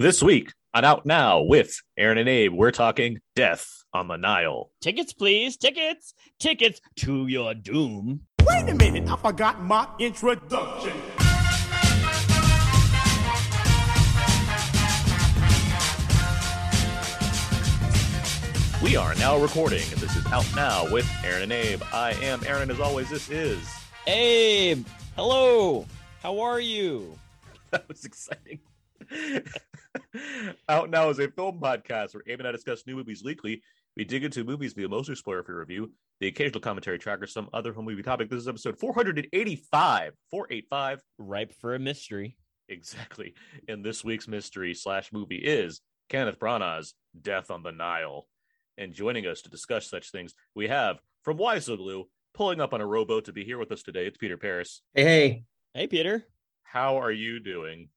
This week on Out Now with Aaron and Abe, we're talking Death on the Nile. Tickets, please. Tickets. Tickets to your doom. Wait a minute, I forgot my introduction. We are now recording, and this is Out Now with Aaron and Abe. I am Aaron, and as always, this is. Abe, hello. How are you? That was exciting. Out Now is a film podcast where Abe and I discuss new movies weekly. We dig into movies via mostly spoiler free review, the occasional commentary track, or some other home movie topic. This is episode 485. 485. Ripe for a mystery. Exactly. And this week's mystery slash movie is Kenneth Branagh's Death on the Nile. And joining us to discuss such things, we have from Why So Blu, pulling up on a rowboat to be here with us today. It's Peter Paras. Hey, hey, Hey, Peter. How are you doing?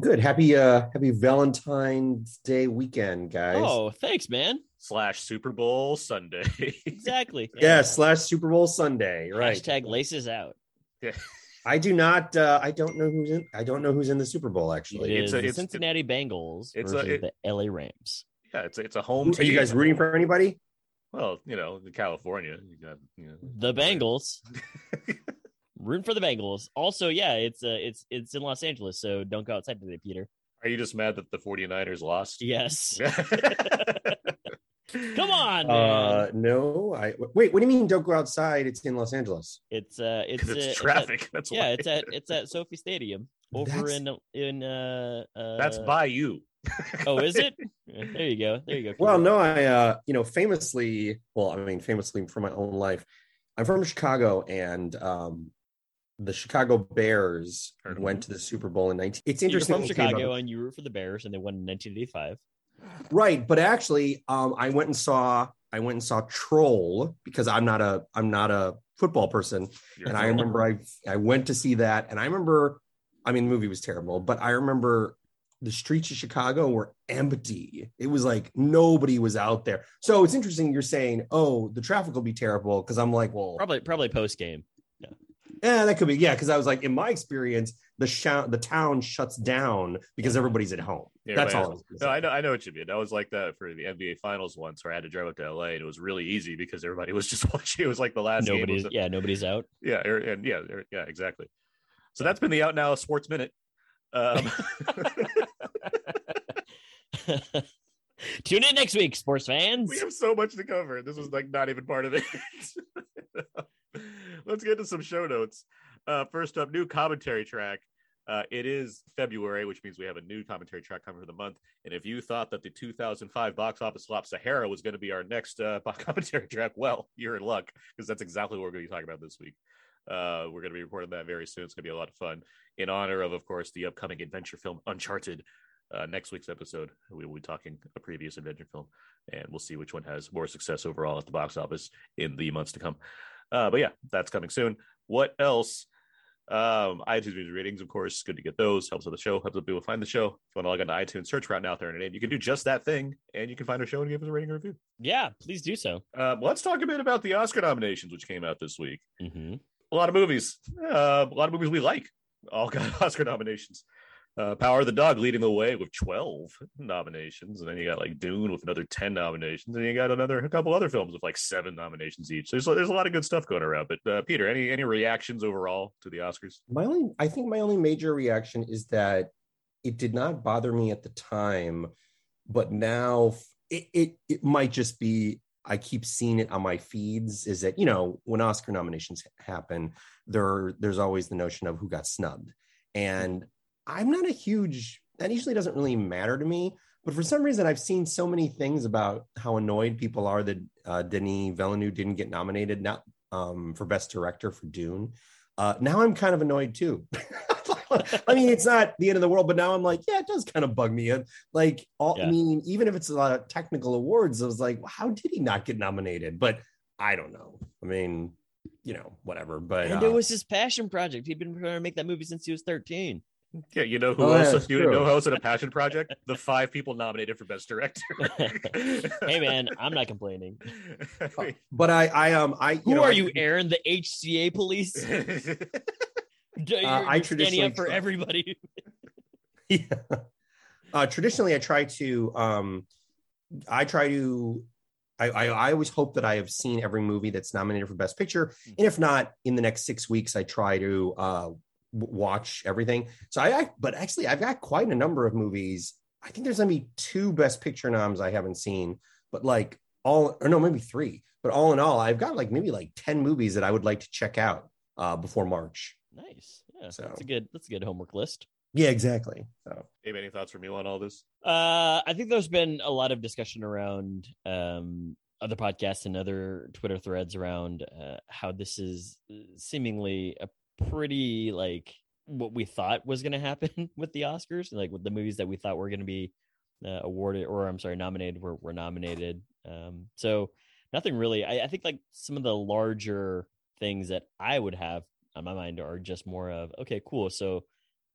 Good. Happy uh happy Valentine's Day weekend, guys. Oh, thanks, man. Slash Super Bowl Sunday. Exactly. yeah, slash Super Bowl Sunday. Right. Hashtag laces out. yeah. I do not uh I don't know who's in I don't know who's in the Super Bowl It actually. It's a- the it's- Cincinnati Bengals it's a- versus it- the LA Rams. Yeah, it's it's a home team. Are you guys rooting for anybody? Well, you know, in California, you got you know, The Bengals. Rooting for the Bengals. Also, yeah, it's uh, it's it's in Los Angeles, so don't go outside today, Peter. Are you just mad that the 49ers lost? Yes. Come on, man. Uh no. I wait, what do you mean don't go outside? It's in Los Angeles. it's uh, it's, Because uh, it's it's at- traffic. That's yeah, why. it's at it's at SoFi Stadium over That's- in in uh, uh That's by you. Oh, is it? there you go. There you go. Well, Peter. no, I uh you know, famously, well, I mean famously from my own life. I'm from Chicago and um the Chicago Bears went to the Super Bowl in 19. It's interesting. You're from Chicago and you root for the Bears, and they won in 1985. Right, but actually, um, I went and saw I went and saw Troll because I'm not a I'm not a football person, You're and I remember I I went to see that, and I remember, I mean, the movie was terrible, but I remember the streets of Chicago were empty. It was like nobody was out there. So it's interesting you're saying, oh, the traffic will be terrible because I'm like, well, Probably probably post game. Yeah, that could be yeah. Because I was like, in my experience, the sh- the town shuts down because everybody's at home. Yeah, That's all. I No. I know, I know what you mean. I was like that for the NBA Finals once, where I had to drive up to LA, and it was really easy because everybody was just watching. It was like the last game. Nobody's was- yeah, nobody's out. yeah, er- and yeah, er- yeah, exactly. So that's been the out now sports minute. Um, Tune in next week, sports fans. we have so much to cover. This was like not even part of it. Let's get to some show notes. Uh, first up, new commentary track. Uh, it is February, which means we have a new commentary track coming for the month. And if you thought that the 2005 box office flop Sahara was going to be our next uh, commentary track, well, you're in luck because that's exactly what we're going to be talking about this week. Uh, we're going to be recording that very soon. It's going to be a lot of fun in honor of, of course, the upcoming adventure film Uncharted. Uh, next week's episode, we will be talking a previous adventure film, and we'll see which one has more success overall at the box office in the months to come. Uh, but yeah, that's coming soon. What else? Um, iTunes user ratings, of course, good to get those. Helps with the show, helps with people find the show. If you want to log on to iTunes, search for Out Now there name. You can do just that thing, and you can find our show and give us a rating and review. yeah, please do so. Um, let's talk a bit about the Oscar nominations, which came out this week. hmm A lot of movies, uh, a lot of movies we like, all got Oscar nominations. Uh, Power of the Dog leading the way with 12 nominations. And then you got like Dune with another 10 nominations. And you got another a couple other films with like seven nominations each. So there's, there's a lot of good stuff going around. But uh, Peter, any any reactions overall to the Oscars? my only i think my only major reaction is that it did not bother me at the time but now it, it it might just be i keep seeing it on my feeds is that you know when oscar nominations happen there there's always the notion of who got snubbed and i'm not a huge that usually doesn't really matter to me but for some reason i've seen so many things about how annoyed people are that uh, denis villeneuve didn't get nominated not um, for best director for dune uh, now I'm kind of annoyed too. I mean, it's not the end of the world, but now I'm like, yeah, it does kind of bug me. Like, all, I mean, even if it's a lot of technical awards, I was like, how did he not get nominated? But I don't know. I mean, you know, whatever. But And uh, it was his passion project. He'd been trying to make that movie since he was 13. Yeah, you know who Oh, else? that's you true. know who else in a passion project? The five people nominated for best director. hey man, I'm not complaining. but I, I, um, I, you Who know, are I- you, Aaron? The HCA police? You're Uh, I you're standing traditionally up for try- everybody. Yeah. Uh, traditionally, I try to. Um, I try to. I, I, I always hope that I have seen every movie that's nominated for Best Picture, and if not, in the next six weeks, I try to uh, watch everything. So I, I, but actually, I've got quite a number of movies. I think there's gonna be two Best Picture noms I haven't seen, but like all, or no, maybe three. But all in all, I've got like maybe like ten movies that I would like to check out uh, before March. Nice. Yeah, So- that's a good. That's a good homework list. Yeah, exactly. So Abe, any thoughts from you on all this? Uh, I think there's been a lot of discussion around um, other podcasts and other Twitter threads around uh, how this is seemingly a pretty like what we thought was going to happen with the Oscars, like with the movies that we thought were going to be uh, awarded or I'm sorry, nominated were were nominated. Um, so nothing really. I, I think like some of the larger things that I would have on my mind are just more of okay, cool. So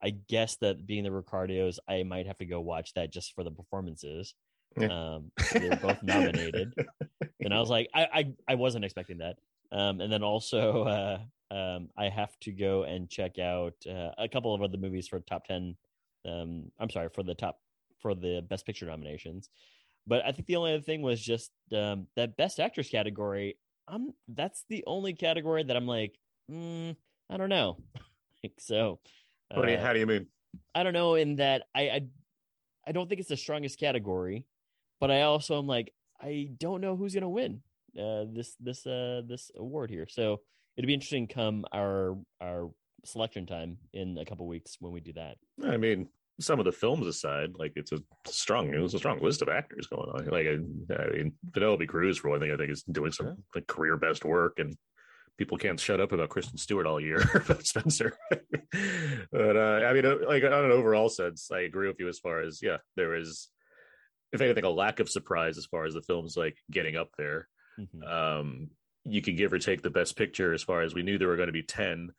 I guess that being the Ricardos, I might have to go watch that just for the performances. Yeah. Um, they were both nominated, and I was like, I, I, I wasn't expecting that. Um, and then also, uh, um, I have to go and check out uh, a couple of other movies for top ten. Um, I'm sorry for the top for the best picture nominations. But I think the only other thing was just um, that best actress category. I'm that's the only category that I'm like, mm, I don't know. like so. What do you, uh, how do you mean? I don't know in that I, I I don't think it's the strongest category, but I also am like I don't know who's gonna win uh, this this uh this award here. So it'd be interesting come our our selection time in a couple weeks when we do that. I mean, some of the films aside, like it's a strong, it was a strong list of actors going on. Like, I, I mean, Penelope Cruz for one thing, I think is doing some Yeah. like career best work, and people can't shut up about Kristen Stewart all year about Spencer. but uh, I mean, uh, like on an overall sense, I agree with you as far as yeah, there is, if anything, a lack of surprise as far as the films like getting up there. Mhm. Um, you can give or take the best picture as far as we knew there were going to be 10.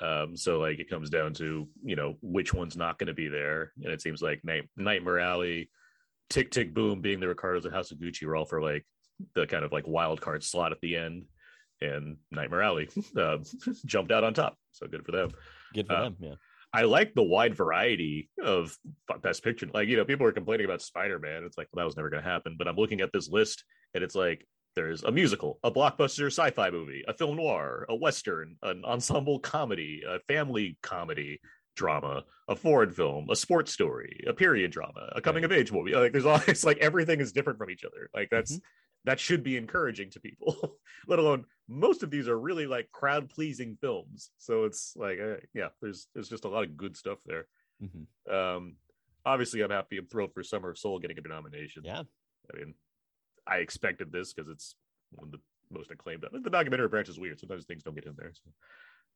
Um, so like it comes down to, you know, which one's not going to be there. And it seems like Night, Nightmare Alley, Tick Tick Boom being the Ricardos and House of Gucci were all for like the kind of like wild card slot at the end. And Nightmare Alley uh, jumped out on top. So good for them. Good for Uh, them. Yeah. I like the wide variety of best picture. Like, you know, people are complaining about Spider Man. It's like, well, that was never going to happen. But I'm looking at this list and it's like, there's a musical, a blockbuster sci fi movie, a film noir, a Western, an ensemble comedy, a family comedy drama, a foreign film, a sports story, a period drama, a coming of age movie. Like, there's all, it's like everything is different from each other. Like, that's, that should be encouraging to people, let alone most of these are really like crowd pleasing films. So it's like, uh, yeah, there's there's just a lot of good stuff there. Mhm. Um, obviously, I'm happy. I'm thrilled for Summer of Soul getting a nomination. Yeah. I mean, I expected this because it's one of the most acclaimed. The documentary branch is weird. Sometimes things don't get in there. So.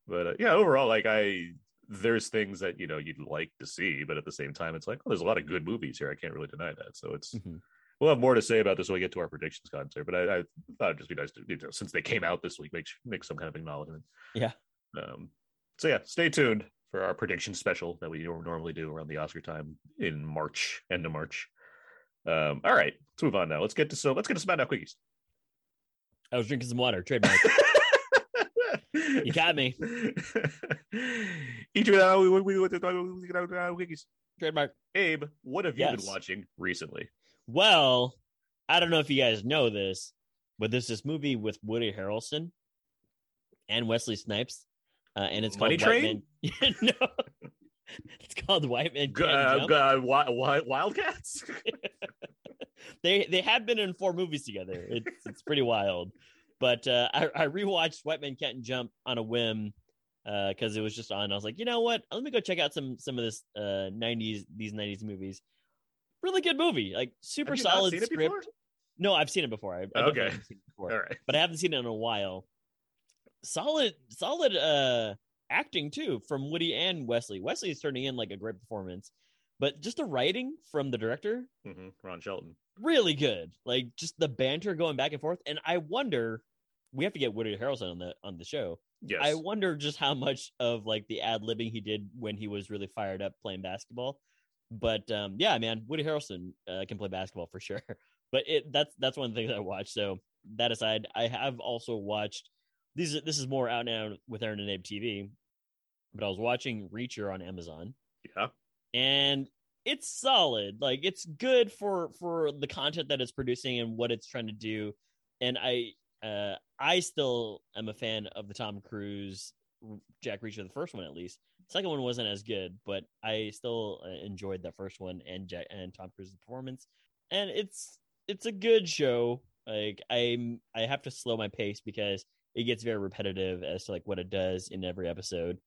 But uh, yeah, overall, like I, there's things that you know you'd like to see, but at the same time, it's like, oh, there's a lot of good movies here. I can't really deny that. So it's Mhm. we'll have more to say about this when we get to our predictions concert. But I, I thought it'd just be nice to, you know, since they came out this week, make make some kind of acknowledgement. Yeah. Um. So yeah, stay tuned for our prediction special that we normally do around the Oscar time in March, end of March. Um. All right, let's move on now. Let's get to so let's get to Smack Now Quickies. I was drinking some water. Trademark. you got me. Each of uh, we we we quickies. Trademark. Abe, what have you Yes. been watching recently? Well, I don't know if you guys know this, but there's this movie with Woody Harrelson and Wesley Snipes, uh, and it's Money called Train? No, it's called White Man Can't uh, Jump. uh, wi- wi- Wildcats. they they have been in four movies together. It's it's pretty wild. But uh, I, I rewatched White Man Can't Jump on a whim because it was just on. I was like, you know what? Let me go check out some some of this uh, '90s these '90s movies. Really good movie, like super Have you solid seen it script. before? No, I've seen it before. I, I Okay. seen it before, All right. but I haven't seen it in a while. Solid, solid uh, acting too from Woody and Wesley. Wesley is turning in like a great performance, but just the writing from the director hmm Ron Shelton. really good. Like just the banter going back and forth. And I wonder, we have to get Woody Harrelson on the on the show. Yes. I wonder just how much of like the ad libbing he did when he was really fired up playing basketball. But um, yeah, man, Woody Harrelson uh, can play basketball for sure. But it that's that's one of the things I watched. So that aside, I have also watched these. This is more out now with Aaron and Abe TV. But I was watching Reacher on Amazon yeah. and it's solid. Like it's good for for the content that it's producing and what it's trying to do. And I uh I still am a fan of the Tom Cruise Jack Reacher, the first one at least. Second one wasn't as good, but I still uh, enjoyed that first one and Jack and Tom Cruise's performance. And it's it's a good show. Like I'm I have to slow my pace because it gets very repetitive as to like what it does in every episode,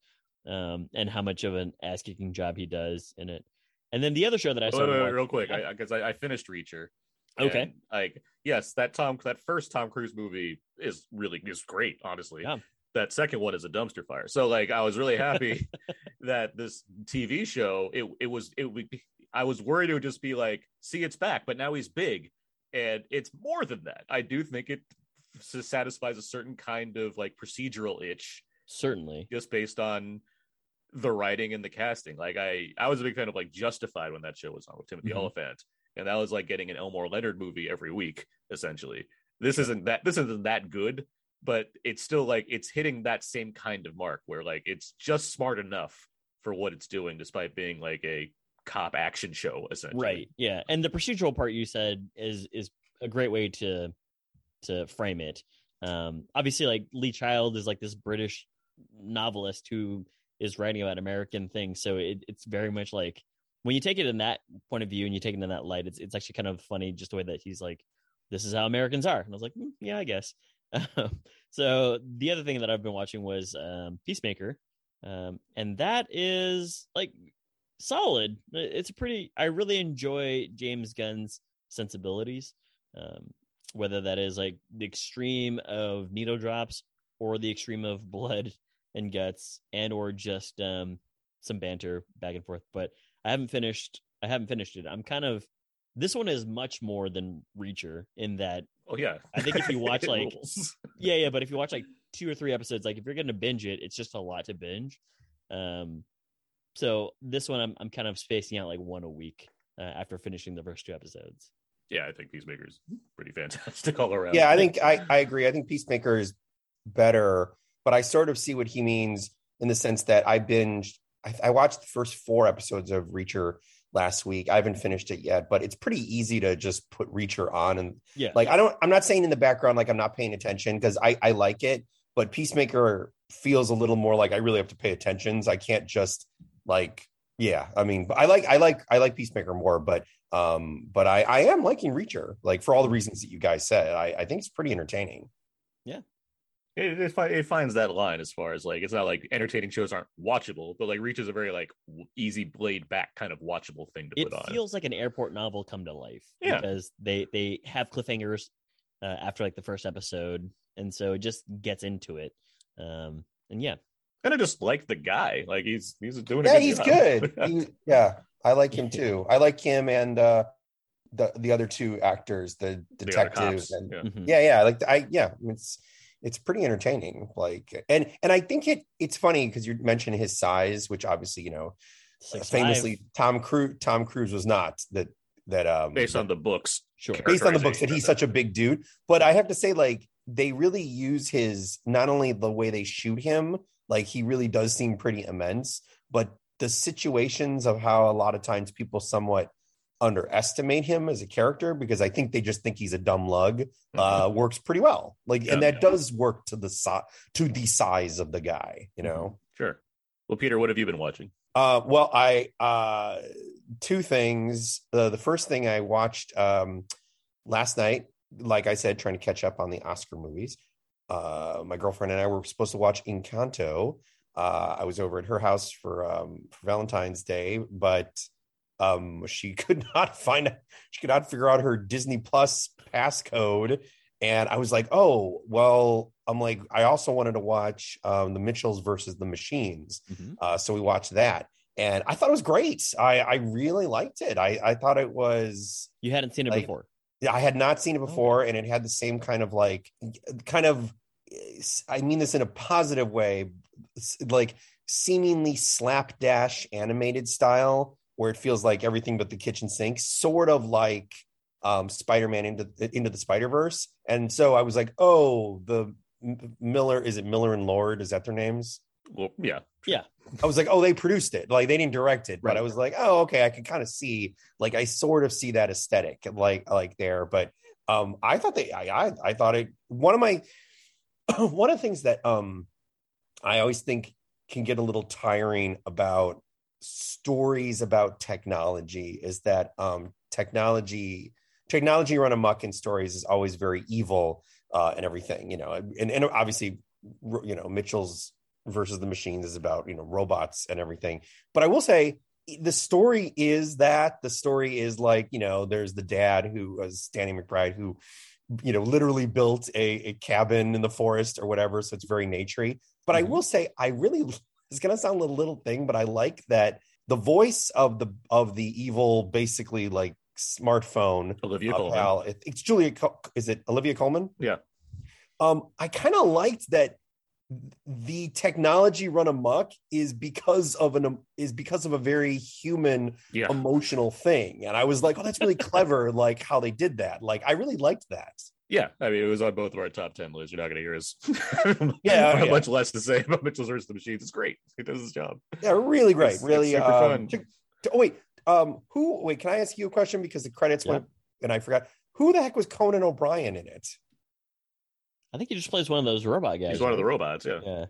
um, and how much of an ass kicking job he does in it. And then the other show that I saw wait, wait, real quick, because I, I, I, finished Reacher. Okay. Like yes, that Tom that first Tom Cruise movie is really is great, honestly. Yeah. That second one is a dumpster fire. So like I was really happy that this TV show it it was it would be, I was worried it would just be like, see, it's back, but now he's big. And it's more than that. I do think it satisfies a certain kind of like procedural itch. Certainly. Just based on the writing and the casting. Like I I was a big fan of like Justified when that show was on with Timothy mm-hmm. Olyphant. And that was like getting an Elmore Leonard movie every week, essentially. This isn't that this isn't that good, but it's still like it's hitting that same kind of mark where like it's just smart enough for what it's doing, despite being like a cop action show essentially right yeah and the procedural part you said is is a great way to to frame it um obviously like lee child is like this british novelist who is writing about american things so it, it's very much like when you take it in that point of view and you take it in that light it's, it's actually kind of funny just the way that he's like this is how americans are and i was like mm, yeah i guess so the other thing that i've been watching was um peacemaker um and that is like solid. It's a pretty. I really enjoy James Gunn's sensibilities, um, whether that is like the extreme of needle drops or the extreme of blood and guts, and or just um, some banter back and forth. But I haven't finished. I haven't finished it. I'm kind of. This one is much more than Reacher in that. Oh yeah, I think if you watch like yeah yeah, but if you watch like two or three episodes, like if you're going to binge it, it's just a lot to binge. Um, so this one, I'm I'm kind of spacing out like one a week uh, after finishing the first two episodes. Yeah, I think Peacemaker's pretty fantastic all around. Yeah, I think I I agree. I think Peacemaker is better, but I sort of see what he means in the sense that I binged. I, I watched the first four episodes of Reacher last week. I haven't finished it yet, but it's pretty easy to just put Reacher on and yeah. Like I don't I'm not saying in the background like I'm not paying attention because I I like it, but Peacemaker feels a little more like I really have to pay attention. I can't just like, yeah, I mean, I like, I like, I like Peacemaker more, but, um, but I, I am liking Reacher, like for all the reasons that you guys said. I, I think it's pretty entertaining. Yeah. It, it, it, finds that line as far as like it's not like entertaining shows aren't watchable, but like Reach is a very like easy blade back kind of watchable thing to it put on. It feels like an airport novel come to life yeah. because they they have cliffhangers uh, after like the first episode, and so it just gets into it. Um, and yeah, kind of just like the guy. Like he's he's doing. Yeah, good he's job. good. he, yeah, I like him too. I like him and uh, the the other two actors, the detectives, and yeah. Mm-hmm. yeah, yeah, like I yeah, it's it's pretty entertaining. Like and and I think it it's funny because you mentioned his size, which obviously you know, Six, famously five. Tom Cruise Tom Cruise was not that that um based on the books sure based on the books that he's such a big dude but i have to say like they really use his not only the way they shoot him like he really does seem pretty immense, but the situations of how a lot of times people somewhat underestimate him as a character because I think they just think he's a dumb lug uh mm-hmm. works pretty well. Like yeah, and that yeah. does work to the size to the size of the guy, you know. Mm-hmm. Sure. Well, Peter, what have you been watching? Uh well, I uh two things. Uh, the first thing I watched um last night, like I said, trying to catch up on the Oscar movies uh, my girlfriend and I were supposed to watch Encanto. Uh, I was over at her house for um, for Valentine's Day, but um, she could not find she could not figure out her Disney Plus passcode, and I was like, oh well. I'm like, I also wanted to watch um, the Mitchells versus the Machines, mm-hmm. uh, so we watched that, and I thought it was great. I I really liked it. I I thought it was. You hadn't seen it like, before. I had not seen it before, okay. and it had the same kind of like, kind of. I mean this in a positive way, like seemingly slapdash animated style, where it feels like everything but the kitchen sink, sort of like um, Spider-Man into into the Spider Verse. And so I was like, oh, the Miller is it Miller and Lord? Is that their names? Well, yeah, I was like, oh, they produced it. Like they didn't direct it, but I was like, oh, okay, I can kind of see, like, I sort of see that aesthetic, like, like there. But um, I thought they, I, I, I thought it. One of my, one of the things that um, I always think can get a little tiring about stories about technology is that um, technology, technology run amok in stories is always very evil uh, and everything, you know, and, and obviously, you know, Mitchell's versus the machines is about you know robots and everything but i will say the story is that the story is like you know there's the dad who was danny mcbride who you know literally built a, a cabin in the forest or whatever so it's very naturey but i Mhm. will say i really it's going to sound a little thing but i like that the voice of the of the evil basically like smartphone Olivia uh, Colman. pal, it- it's julia Col- is it olivia colman Yeah. um i kind of liked that the technology run amok is because of an is because of a very human Yeah, emotional thing and i was like oh that's really clever like how they did that like i really liked that yeah. I mean, it was on both of our top ten lists. You're not going to hear us. Yeah, yeah. much less to say about Mitchell's versus the Machines. It's great. It does his job. yeah really great It's- really it's super um, fun. to- to- oh wait um who wait can i ask you a question because the credits Yeah. went and i forgot who the heck was conan o'brien in it I think he just plays one of those robot guys. He's one of the robots. Yeah. Yeah,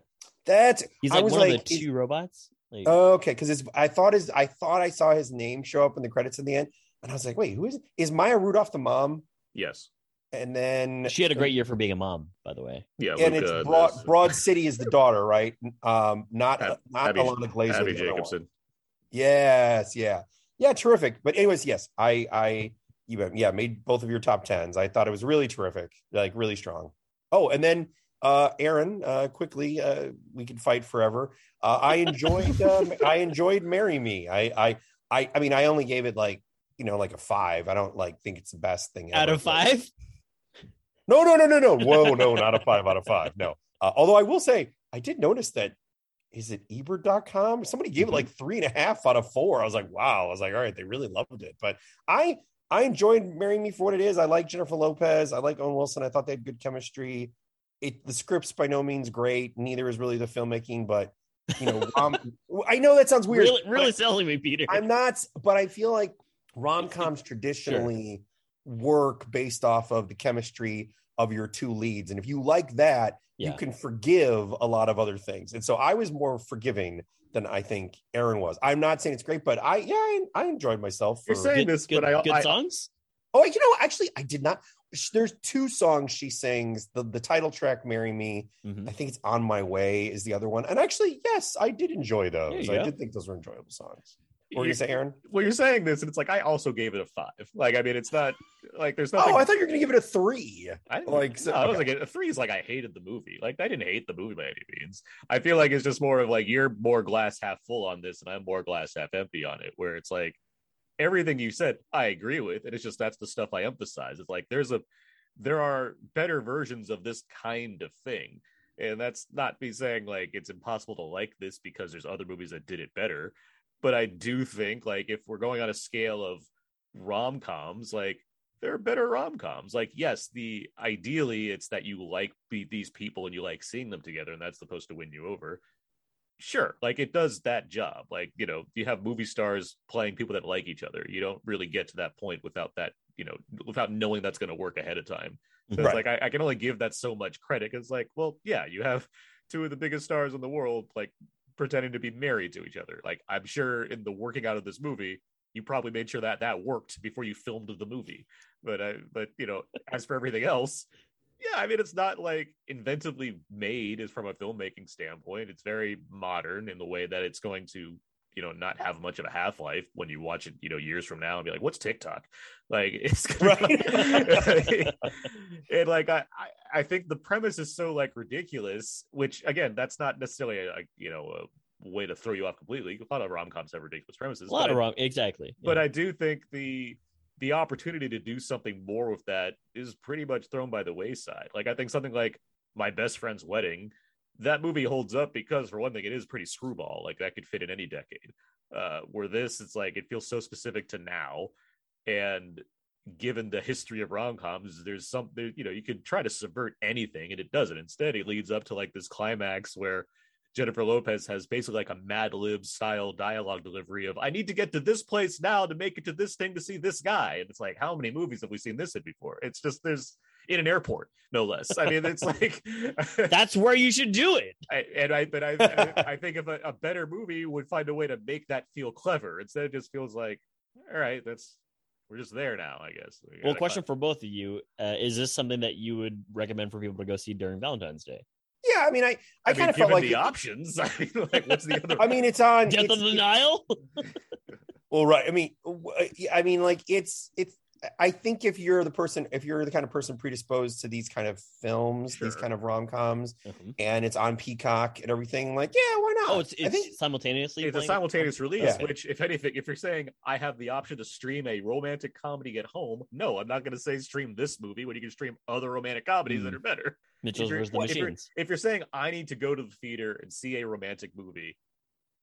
that's he's I like was one like, of the two robots. Like, Okay, because it's I thought his I thought I saw his name show up in the credits in the end, and I was like, wait, who is is Maya Rudolph the mom? Yes. And then she had a great year for being a mom, by the way. Yeah. and Luca, it's Broad this- Broad City is the daughter, right? Um, not Ab- not Abby- Ilana Glazer. Abby the other. Jacobson. Yes, yeah, yeah, terrific. But anyways, yes, I I you yeah made both of your top tens. I thought it was really terrific, like really strong. Oh, and then uh Aaron, uh quickly, uh we can fight forever. Uh, I enjoyed uh, I enjoyed Marry Me. I I I I mean I only gave it like you know like a five. I don't like think it's the best thing Out ever, of but- five, No, no, no, no, no. Whoa, no, not a five out of five. No. Uh, although I will say I did notice that is it ebert.com? Somebody gave it like three and a half out of four. I was like, wow. I was like, all right, they really loved it. But I I enjoyed marrying me for what it is. I like Jennifer Lopez. I like Owen Wilson. I thought they had good chemistry. It the script's by no means great. Neither is really the filmmaking, but you know, um, I know that sounds weird. really, really selling me, Peter. I'm not, but I feel like rom coms traditionally work based off of the chemistry of your two leads. And if you like that, Yeah. you can forgive a lot of other things. And so I was more forgiving than I think Aaron was. I'm not saying it's great, but I, yeah, I, I enjoyed myself. For, You're saying good, this, good, but I, good I songs. oh, you know, actually, I did not. There's two songs she sings. The, the title track, Marry Me, Mhm. I think it's On My Way is the other one. And actually, yes, I did enjoy those. I go. did think those were enjoyable songs. What were you saying, Aaron? well, you're saying this, and it's like I also gave it a five. Like, I mean, it's not like there's oh, nothing. Oh, I thought you were going to give it a three. I didn't- like, so- no, I was like a three is like I hated the movie. Like I didn't hate the movie by any means. I feel like it's just more of like you're more glass half full on this, and I'm more glass half empty on it. Where it's like everything you said, I agree with, and it's just that's the stuff I emphasize. It's like there's a there are better versions of this kind of thing, and that's not me saying like it's impossible to like this because there's other movies that did it better. But I do think like if we're going on a scale of rom coms, like there are better rom-coms. Like yes the ideally it's that you like be, these people and you like seeing them together and that's supposed to win you over. Sure like it does that job. Like you know you have movie stars playing people that like each other. You don't really get to that point without that you know without knowing that's going to work ahead of time. So Right. it's like I, I can only give that so much credit because like well yeah you have two of the biggest stars in the world like pretending to be married to each other like i'm sure in the working out of this movie you probably made sure that that worked before you filmed the movie but I, but you know, as for everything else, yeah, I mean, it's not like inventively made is from a filmmaking standpoint. It's very modern in the way that it's going to, you know, not have much of a half life when you watch it, you know, years from now and be like, what's TikTok? Like it's gonna- and like I, I, think the premise is so like ridiculous, which again, that's not necessarily a, a you know a way to throw you off completely. A lot of rom coms have ridiculous premises. a lot of wrong. Exactly. but yeah. I do think the the opportunity to do something more with that is pretty much thrown by the wayside. Like I think something like My Best Friend's Wedding, that movie holds up because for one thing, it is pretty screwball. Like that could fit in any decade. Uh, where this, it's like it feels so specific to now, and given the history of rom coms, there's some there, you know you could try to subvert anything and it doesn't. Instead, it leads up to like this climax where Jennifer Lopez has basically like a Mad Lib style dialogue delivery of "I need to get to this place now to make it to this thing to see this guy," and it's like, how many movies have we seen this in before? It's just there's in an airport, no less. I mean, it's like That's where you should do it. I, and I, but I, I, I think if a, a better movie would find a way to make that feel clever instead, it just feels like, all right, that's we're just there now, I guess. We Well, question cut. for both of you: uh, Is this something that you would recommend for people to go see during Valentine's Day? Yeah, I mean, I I, I, kind of felt like the it- options. I mean, like, what's the other? I mean, it's on. Death it's- of the Nile. Well, right. I mean, I mean, like it's it's. I think if you're the person, if you're the kind of person predisposed to these kind of films, these kind of rom coms, Mhm. and it's on Peacock and everything, like, yeah, why not? Oh, it's it's think simultaneously. it's a playing? simultaneous release. Yeah. Which, if anything, if you're saying I have the option to stream a romantic comedy at home, no, I'm not going to say stream this movie when you can stream other romantic comedies that Mm. are better. Mitchell's if you're- versus the if you're- Machines. if you're saying I need to go to the theater and see a romantic movie,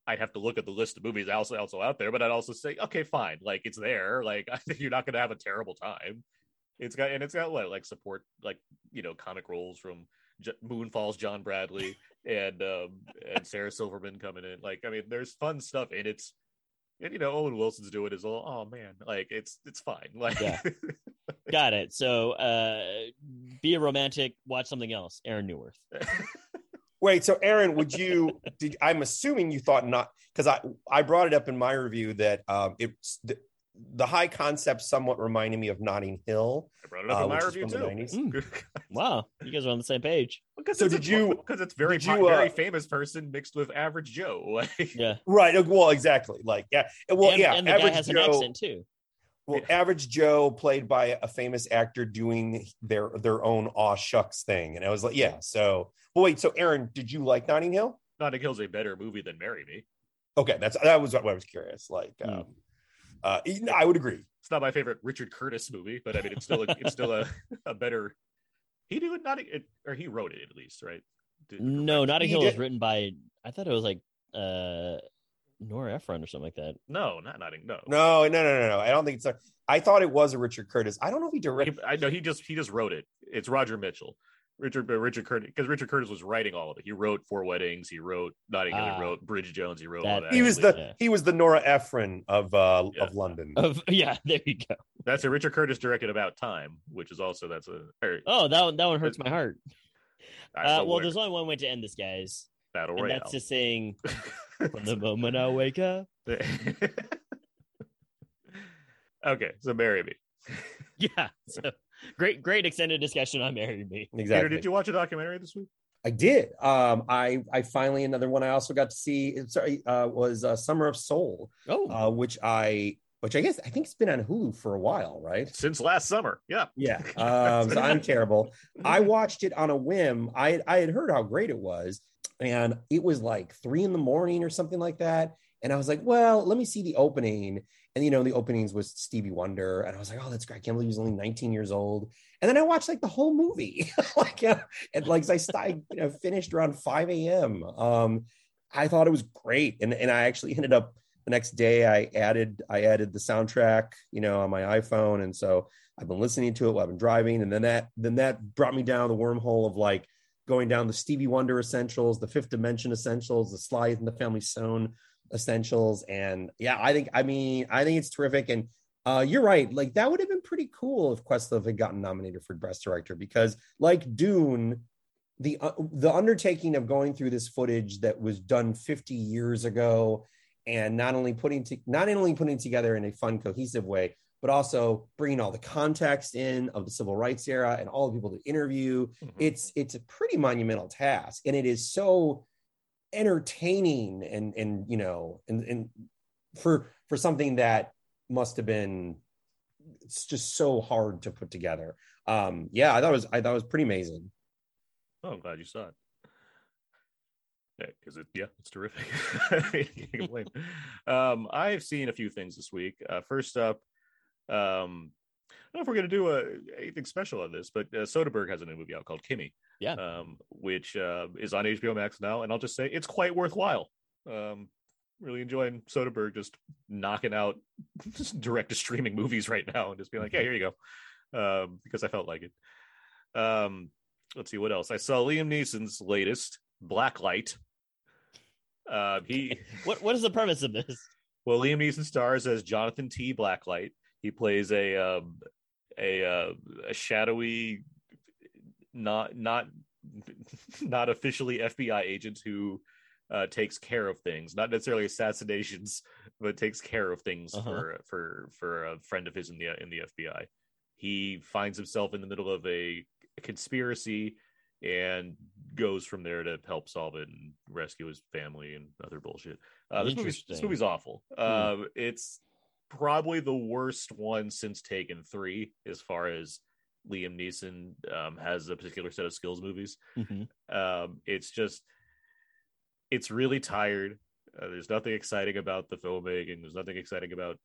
I'd have to look at the list of movies also also out there, but I'd also say, okay, fine, like it's there. Like I think you're not going to have a terrible time. It's got and it's got what like support like you know comic roles from J- Moonfall's John Bradley and um and Sarah Silverman coming in. Like I mean, there's fun stuff and it's and you know Owen Wilson's doing his all. Oh man, like it's it's fine. Like Yeah. Got it. So, uh, be a romantic. Watch something else. Aaron Neuwirth. Wait, so Aaron, would you? Did I'm assuming you thought not because I I brought it up in my review that um it's the, the high concept somewhat reminded me of Notting Hill. I brought it up Uh, in my review too. 90s. Wow, you guys are on the same page. Because So did a- you- Because it's very did po- you, uh, very famous person mixed with average Joe. Like, Yeah. Right. uh, Well, exactly. Like yeah. Well, and, yeah. and the guy average has an accent too. Well, average Joe played by a famous actor doing their their own aw shucks thing, and I was like, yeah. So, well, wait. So, Aaron, did you like Notting Hill? Notting Hill's a better movie than Marry Me. Okay, that's that was what I was curious. Like, Hmm. um, uh, I would agree. It's not my favorite Richard Curtis movie, but I mean, it's still a, it's still a, a better. He did it, not it, or he wrote it at least, right? Did- No, Notting He Hill was written by. I thought it was like uh, Nora Ephron or something like that. No, not Notting. No, No, no, no, no, no. I don't think it's. A, I thought it was a Richard Curtis. I don't know if he directed. I know he just he just wrote it. It's Roger Michell. Richard but Richard Curtis because Richard Curtis was writing all of it. He wrote Four Weddings. He wrote Notting Hill. Ah. He wrote Bridget Jones. He wrote That- all that. He was Yeah. the he was the Nora Ephron of uh Yeah. of London. Of yeah, there you go. That's a Richard Curtis directed About Time, which is also that's a or, Oh, that one, that one hurts my heart. Uh, well, there's only one way to end this, guys, Battle and Royale. that's just saying, "From the moment I wake up." okay, so marry me. Yeah. So great, great extended discussion on "Marry Me." Peter, Exactly. did you watch a documentary this week? I did. Um, I I finally another one I also got to see. Sorry, uh, was uh, Summer of Soul, Oh, uh, which I which I guess I think it's been on Hulu for a while, right? Since last summer. Yeah. Yeah. Um, so I'm terrible. I watched it on a whim. I I had heard how great it was, and it was like three in the morning or something like that. And I was like, well, let me see the opening. And you know, the openings was Stevie Wonder, and I was like, oh, that's great. I can't believe he's only 19 years old. And then I watched like the whole movie, like, and like I, I you know, finished around 5 a.m. Um, I thought it was great, and and I actually ended up the next day. I added I added the soundtrack, you know, on my iPhone, and so I've been listening to it while I've been driving, and then that then that brought me down the wormhole of like going down the Stevie Wonder essentials, the Fifth Dimension essentials, the Sly and the Family Stone essentials, and yeah, I think I mean I think it's terrific, and uh, you're right, like that would have been pretty cool if Questlove had gotten nominated for Best Director because like Dune. The, uh, the undertaking of going through this footage that was done 50 years ago and not only putting to, not only putting together in a fun cohesive way but also bringing all the context in of the civil rights era and all the people to interview Mhm. it's it's a pretty monumental task and it is so entertaining and and you know and and for for something that must have been it's just so hard to put together um yeah i thought it was i thought it was pretty amazing Oh, I'm glad you saw it. Yeah, because it, yeah, it's terrific. you can't complain. Um, I've seen a few things this week. Uh, first up, um, I don't know if we're going to do a, anything special on this, but uh, Soderbergh has a new movie out called KIMI, Yeah. um, which uh, is on HBO Max now, and I'll just say it's quite worthwhile. Um, really enjoying Soderbergh just knocking out just direct to streaming movies right now, and just being like, "Yeah, here you go," um, because I felt like it. Um, let's see what else. I saw Liam Neeson's latest Blacklight, Uh, he What what is the premise of this? well, Liam Neeson stars as Jonathan T. Blacklight. He plays a um, a uh, a shadowy, not not not officially FBI agent who uh, takes care of things, not necessarily assassinations, but takes care of things Uh-huh. for for for a friend of his in the in the FBI. He finds himself in the middle of a conspiracy and goes from there to help solve it and rescue his family and other bullshit. Uh, this, movie's, this movie's awful. Uh, it's probably the worst one since Taken Three, as far as Liam Neeson um, has a particular set of skills movies. Mhm. Um, it's just, it's really tired. Uh, there's nothing exciting about the filmmaking. There's nothing exciting about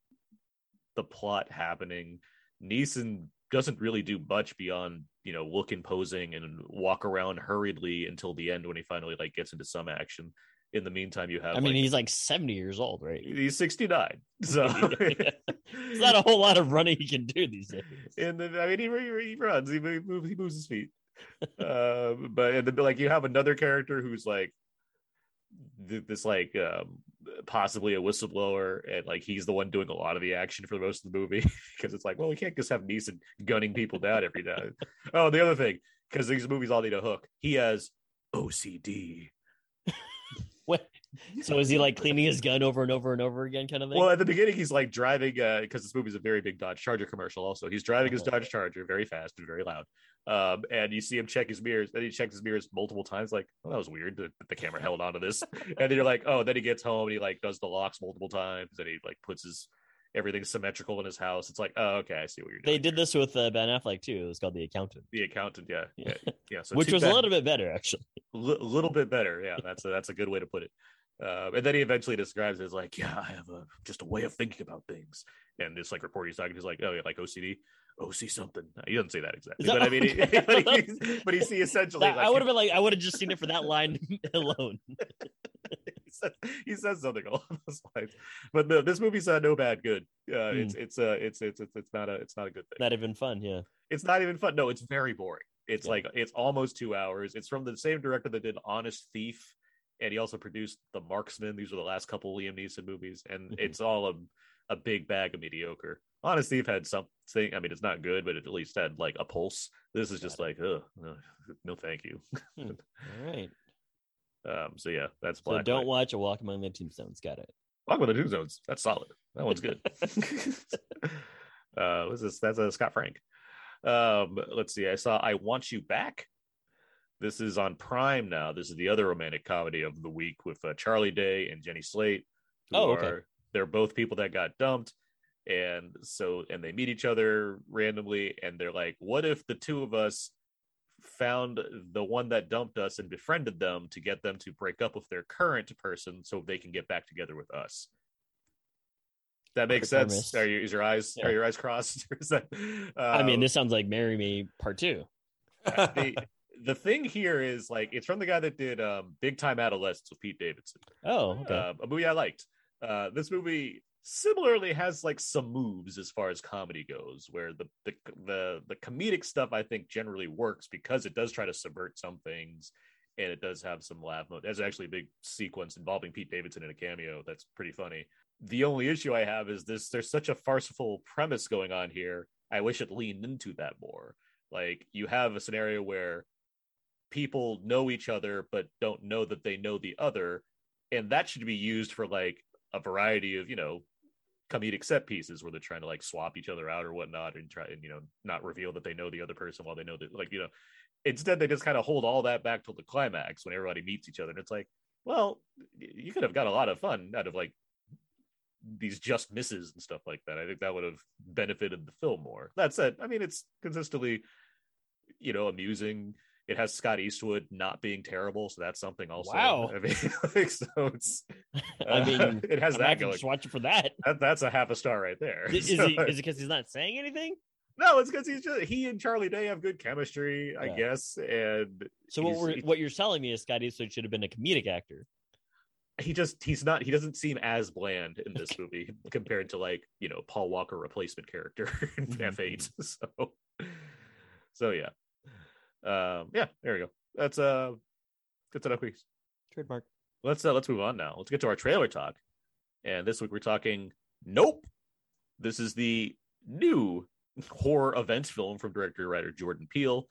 the plot happening. Neeson doesn't really do much beyond you know look imposing and walk around hurriedly until the end when he finally like gets into some action. In the meantime, you have I mean, like, he's like seventy years old, right? he's 69, so It's not a whole lot of running he can do these days. and then I mean he, he runs, he moves, he moves his feet. uh, but and then like you have another character who's like th- this like um possibly a whistleblower and like he's the one doing a lot of the action for most of the movie because it's like well we can't just have Neeson gunning people down every every day. oh, the other thing because these movies all need a hook. He has OCD. What? So is he like cleaning his gun over and over and over again, kind of thing? Well, at the beginning, he's like driving uh because this movie's a very big Dodge Charger commercial. Also, he's driving his Uh-huh. Dodge Charger very fast and very loud. Um, and you see him check his mirrors. Then he checks his mirrors multiple times. Like, oh, that was weird that that the camera held onto this. and then you're like, oh, then he gets home and he like does the locks multiple times. And he like puts his everything symmetrical in his house. It's like, oh, okay, I see what you're doing. they did this with uh, Ben Affleck too. It was called The Accountant, The accountant, yeah, yeah, yeah. So which was bad- a little bit better actually. li- little bit better. Yeah, that's a, that's a good way to put it. Um, and then he eventually describes it as like, yeah, I have a just a way of thinking about things. And this like reporter he's talking, he's like, oh yeah, like OCD, OC something. He doesn't say that exactly, that- but I mean, he, okay. but, he, but he see essentially. That- like, I would have been like, I would have just seen it for that line alone. he, says, he says something along those lines. But no, this movie's uh, no bad good. Uh, Hmm. It's it's uh it's it's it's it's not a it's not a good thing. Not even fun, yeah. it's not even fun. No, it's very boring. It's Yeah. like it's almost two hours. It's from the same director that did Honest Thief, and he also produced The Marksman. These were the last couple Liam Neeson movies, and Mhm. it's all a a big bag of mediocre. Honest Thief had something. I mean, it's not good, but it at least had like a pulse. This is just like, ugh, ugh, no, thank you. All right. Um, so yeah, that's So don't Knight. watch A Walk Among the Tombstones. Got it. Walk with the Tombstones. That's solid. That one's good. uh, what's this? That's a Scott Frank. Um, let's see. I saw I Want You Back. This is on Prime now. This is the other romantic comedy of the week with uh, Charlie Day and Jenny Slate. Oh, okay. are- they're both people that got dumped, and so and they meet each other randomly, and they're like, "What if the two of us found the one that dumped us and befriended them to get them to break up with their current person so they can get back together with us?" That makes sense. premise. Are you is your eyes Yeah. are your eyes crossed? That, I mean, um, this sounds like Marry Me Part Two. the the thing here is like it's from the guy that did um, Big Time Adolescence with Pete Davidson, Oh, okay. uh, a movie I liked. Uh, this movie similarly has like some moves as far as comedy goes, where the the the the comedic stuff I think generally works because it does try to subvert some things. And it does have some laugh mode. There's actually a big sequence involving Pete Davidson in a cameo that's pretty funny. The only issue I have is this there's such a farcical premise going on here. I wish it leaned into that more. Like you have a scenario where people know each other but don't know that they know the other and that should be used for like a variety of you know comedic set pieces where they're trying to like swap each other out or whatnot and try and you know not reveal that they know the other person while they know that like you know instead they just kind of hold all that back till the climax when everybody meets each other and it's like well you could have got a lot of fun out of like these just misses and stuff like that. I think that would have benefited the film more. That said i mean it's consistently you know amusing it has scott eastwood not being terrible so that's something also Wow. i mean like, so it's I mean, uh, it has I'm that happy going just watch it for that. that, that's a half a star right there Is, So- he? Is it because he's not saying anything? no it's because he's just he and charlie day have good chemistry i guess and So what we're, what you're telling me is Scott Eastwood should have been a comedic actor. he just he's not he doesn't seem as bland in this movie compared to like you know paul walker replacement character in Mhm. f8 so so yeah um yeah there we go that's uh that's enough weeks Trademark. let's uh, let's move on now. Let's get to our trailer talk. And this week we're talking Nope. This is the new horror events film from director writer Jordan Peele.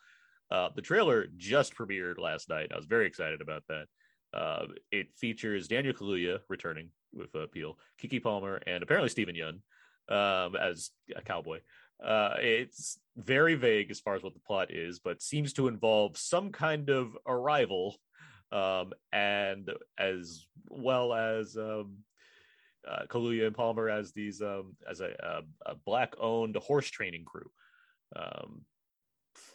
Uh, the trailer just premiered last night. I was very excited about that. Uh, it features Daniel Kaluuya returning with uh, Peele, Keke Palmer, and apparently Steven Yeun um, as a cowboy. Uh, it's very vague as far as what the plot is, but seems to involve some kind of arrival, um, and as well as um, uh, Kaluuya and Palmer as these um, as a, a, a black-owned horse training crew. Um,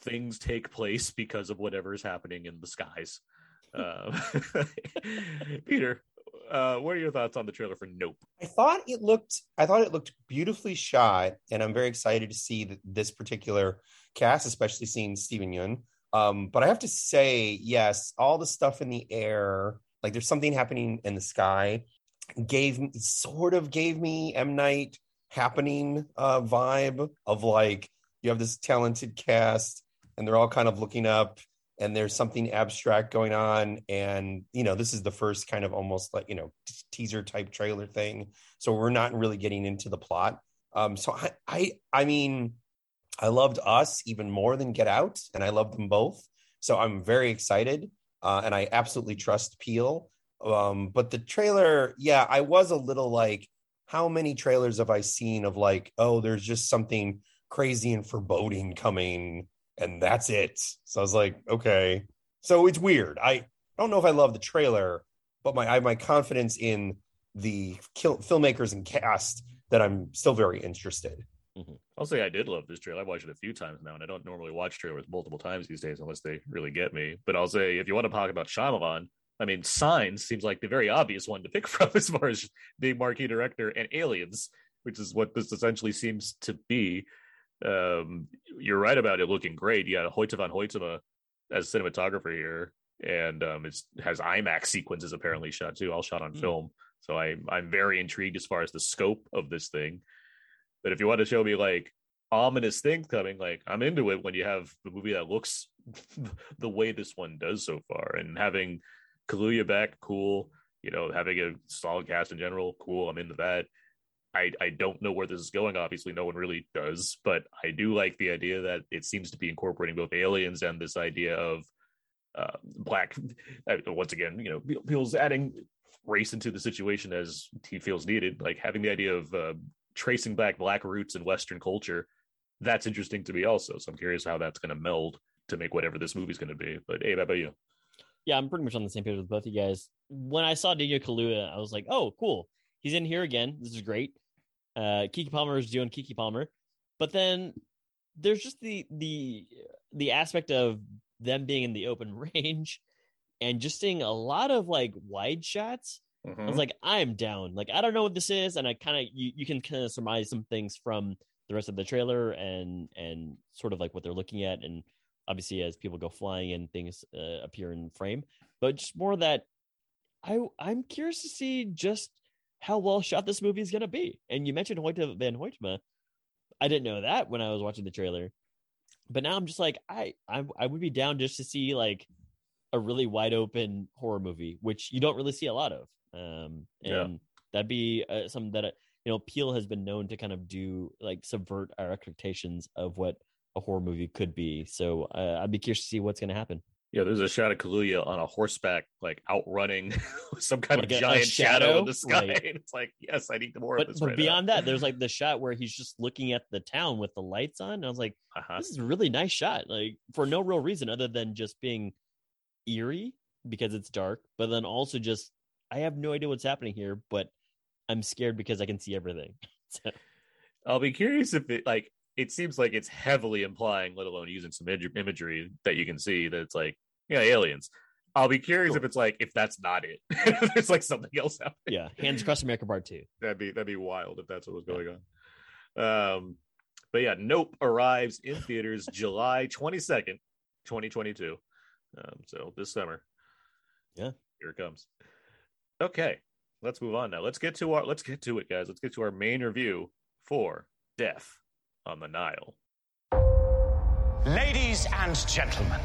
things take place because of whatever is happening in the skies. Uh, Peter, uh, what are your thoughts on the trailer for Nope? I thought it looked I thought it looked beautifully shot, and I'm very excited to see that this particular cast, especially seeing Steven Yeun. Um, but I have to say, yes, all the stuff in the air, like there's something happening in the sky, gave sort of gave me M Night happening uh, vibe of like you have this talented cast and they're all kind of looking up and there's something abstract going on. And you know this is the first kind of almost like you know teaser type trailer thing. So we're not really getting into the plot. Um so i i, I mean i loved us even more than get out and i love them both. So i'm very excited uh, and i absolutely trust Peele. Um but the trailer yeah i was a little like how many trailers have i seen of like oh there's just something crazy and foreboding coming and that's it. So I was like, okay. So it's weird. I don't know if I love the trailer, but my I have my confidence in the kill, filmmakers and cast that I'm still very interested. Mm-hmm. I'll say I did love this trailer. I've watched it a few times now, and I don't normally watch trailers multiple times these days unless they really get me. But I'll say if you want to talk about Shyamalan, I mean, Signs seems like the very obvious one to pick from as far as the marquee director and Aliens, which is what this essentially seems to be um, you're right about it looking great. You got van Hoytema as cinematographer here, and um, it has IMAX sequences apparently shot too, all shot on mm. film. So I I'm very intrigued as far as the scope of this thing. But if you want to show me like ominous things coming, like I'm into it when you have the movie that looks the way this one does so far, and having Kaluuya back, cool. You know, having a solid cast in general, cool. I'm into that. I, I don't know where this is going. Obviously, no one really does, but I do like the idea that it seems to be incorporating both aliens and this idea of uh, black. Uh, once again, you know, Peele's adding race into the situation as he feels needed, like having the idea of uh, tracing back black roots in Western culture. That's interesting to me, also. So I'm curious how that's going to meld to make whatever this movie's going to be. But hey, how about you? Yeah, I'm pretty much on the same page with both of you guys. When I saw Daniel Kaluuya, I was like, "Oh, cool! He's in here again. This is great." Uh, Keke Palmer is doing Keke Palmer, but then there's just the the the aspect of them being in the open range and just seeing a lot of like wide shots. Mm-hmm. I was mm-hmm. like, I'm down. Like, I don't know what this is, and I kind of you, you can kind of surmise some things from the rest of the trailer and and sort of like what they're looking at, and obviously as people go flying and things uh, appear in frame, but just more that I I'm curious to see just how well shot this movie is going to be. And you mentioned Hoyte van Hoytema. I didn't know that when I was watching the trailer, but now I'm just like, I, I, I would be down just to see like a really wide open horror movie, which you don't really see a lot of. Um, and yeah. that'd be uh, something that, uh, you know, Peele has been known to kind of do like subvert our expectations of what a horror movie could be. So uh, I'd be curious to see what's going to happen. Yeah, there's a shot of Kaluuya on a horseback, like outrunning some kind like of a, giant a shadow, shadow, in the sky. It's like, yes, I need more but, of this. But right beyond now. that, there's like the shot where he's just looking at the town with the lights on. And I was like, uh-huh. this is a really nice shot, like for no real reason other than just being eerie because it's dark, but then also just I have no idea what's happening here, but I'm scared because I can see everything. so. I'll be curious if it like it seems like it's heavily implying, let alone using some imagery that you can see that it's like, yeah, aliens. I'll be curious cool. if it's like if that's not it. There's like something else happening. Yeah, Hands Across America Part Two. That'd be that'd be wild if that's what was going on. Um, but yeah, Nope arrives in theaters July 22nd, 2022. Um, so this summer. Yeah, here it comes. Okay, let's move on now. Let's get to our let's get to it, guys. Let's get to our main review for Death on the Nile. Ladies and gentlemen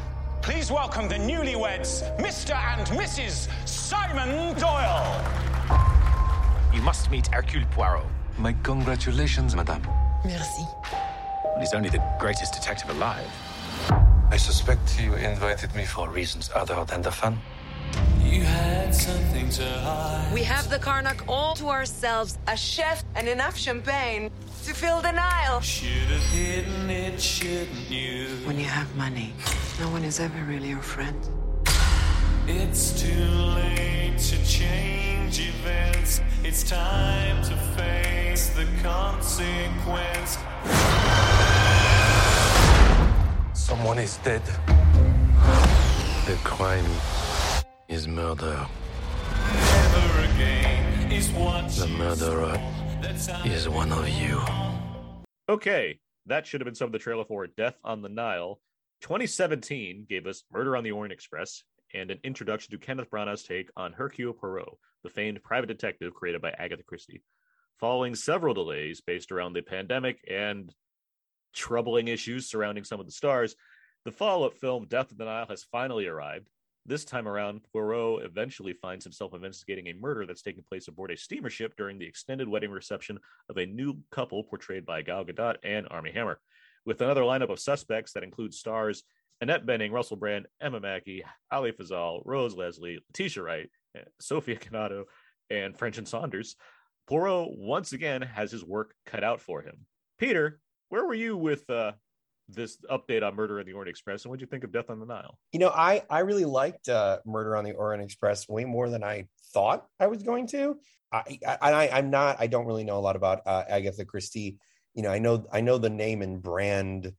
Please welcome the newlyweds, Mr. and Mrs. Simon Doyle. You must meet Hercule Poirot. My congratulations, madame. Merci. He's only the greatest detective alive. I suspect you invited me for reasons other than the fun. You had something to hide. We have the Karnak all to ourselves, a chef and enough champagne to fill the Nile. Should have hidden it, shouldn't you? When you have money, no one is ever really your friend. It's too late to change events. It's time to face the consequence. Someone is dead. The crime is murder. Never again is The murderer is one of you. Okay, that should have been some of the trailer for Death on the Nile. 2017 gave us Murder on the Orient Express and an introduction to Kenneth Branagh's take on Hercule Poirot, the famed private detective created by Agatha Christie. Following several delays based around the pandemic and troubling issues surrounding some of the stars, the follow up film Death on the Nile has finally arrived. This time around, Poirot eventually finds himself investigating a murder that's taking place aboard a steamer ship during the extended wedding reception of a new couple portrayed by Gal Gadot and Armie Hammer. With another lineup of suspects that includes stars Annette Bening, Russell Brand, Emma Mackey, Ali Fazal, Rose Leslie, Letitia Wright, eh, Sophie Okonedo, and French and Saunders, Poirot once again has his work cut out for him. Peter, where were you with uh, this update on Murder on the Orient Express, and what did you think of Death on the Nile? You know, I I really liked uh, Murder on the Orient Express way more than I thought I was going to. I, I, I I'm not. I don't really know a lot about uh, Agatha Christie. You know, I know I know the name and brand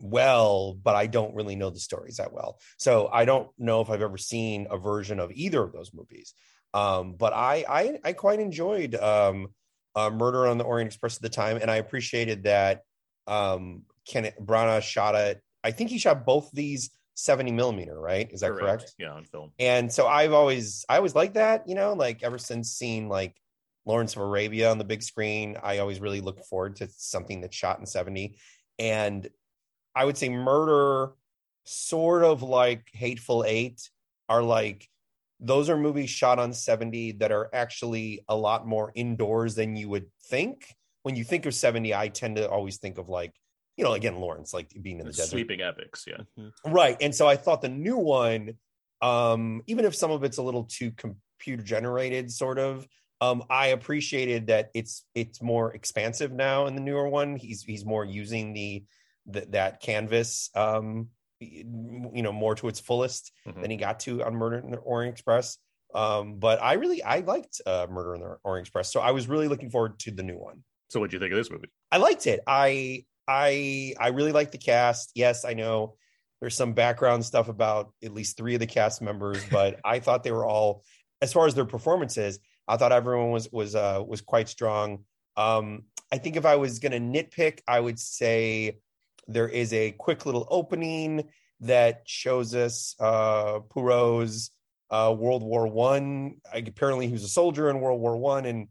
well, but I don't really know the stories that well. So I don't know if I've ever seen a version of either of those movies. Um, but I, I I quite enjoyed um, uh, Murder on the Orient Express at the time, and I appreciated that um, Kenneth Branagh shot it. I think he shot both these 70 millimeter, right? Is that correct? Yeah, on film. And so I've always I always liked that, you know, like ever since seeing like Lawrence of Arabia on the big screen, I always really look forward to something that's shot in 70. And I would say murder, sort of like Hateful Eight, are like those are movies shot on 70 that are actually a lot more indoors than you would think. When you think of 70, I tend to always think of like, you know, again, Lawrence, like being in the desert. Sweeping epics, yeah. Right. And so I thought the new one, um, even if some of it's a little too computer generated, sort of, um, I appreciated that it's it's more expansive now in the newer one. He's he's more using the, the that canvas um you know more to its fullest Mhm. than he got to on Murder in the Orient Express. Um, but I really I liked uh, Murder in the Orient Express, so I was really looking forward to the new one. So, what do you think of this movie? I liked it. I I I really like the cast. Yes, I know there's some background stuff about at least three of the cast members, but I thought they were all, as far as their performances, I thought everyone was was uh, was quite strong. Um, I think if I was going to nitpick, I would say there is a quick little opening that shows us uh, Poirot's uh, World War One. Apparently, he was a soldier in World War One, and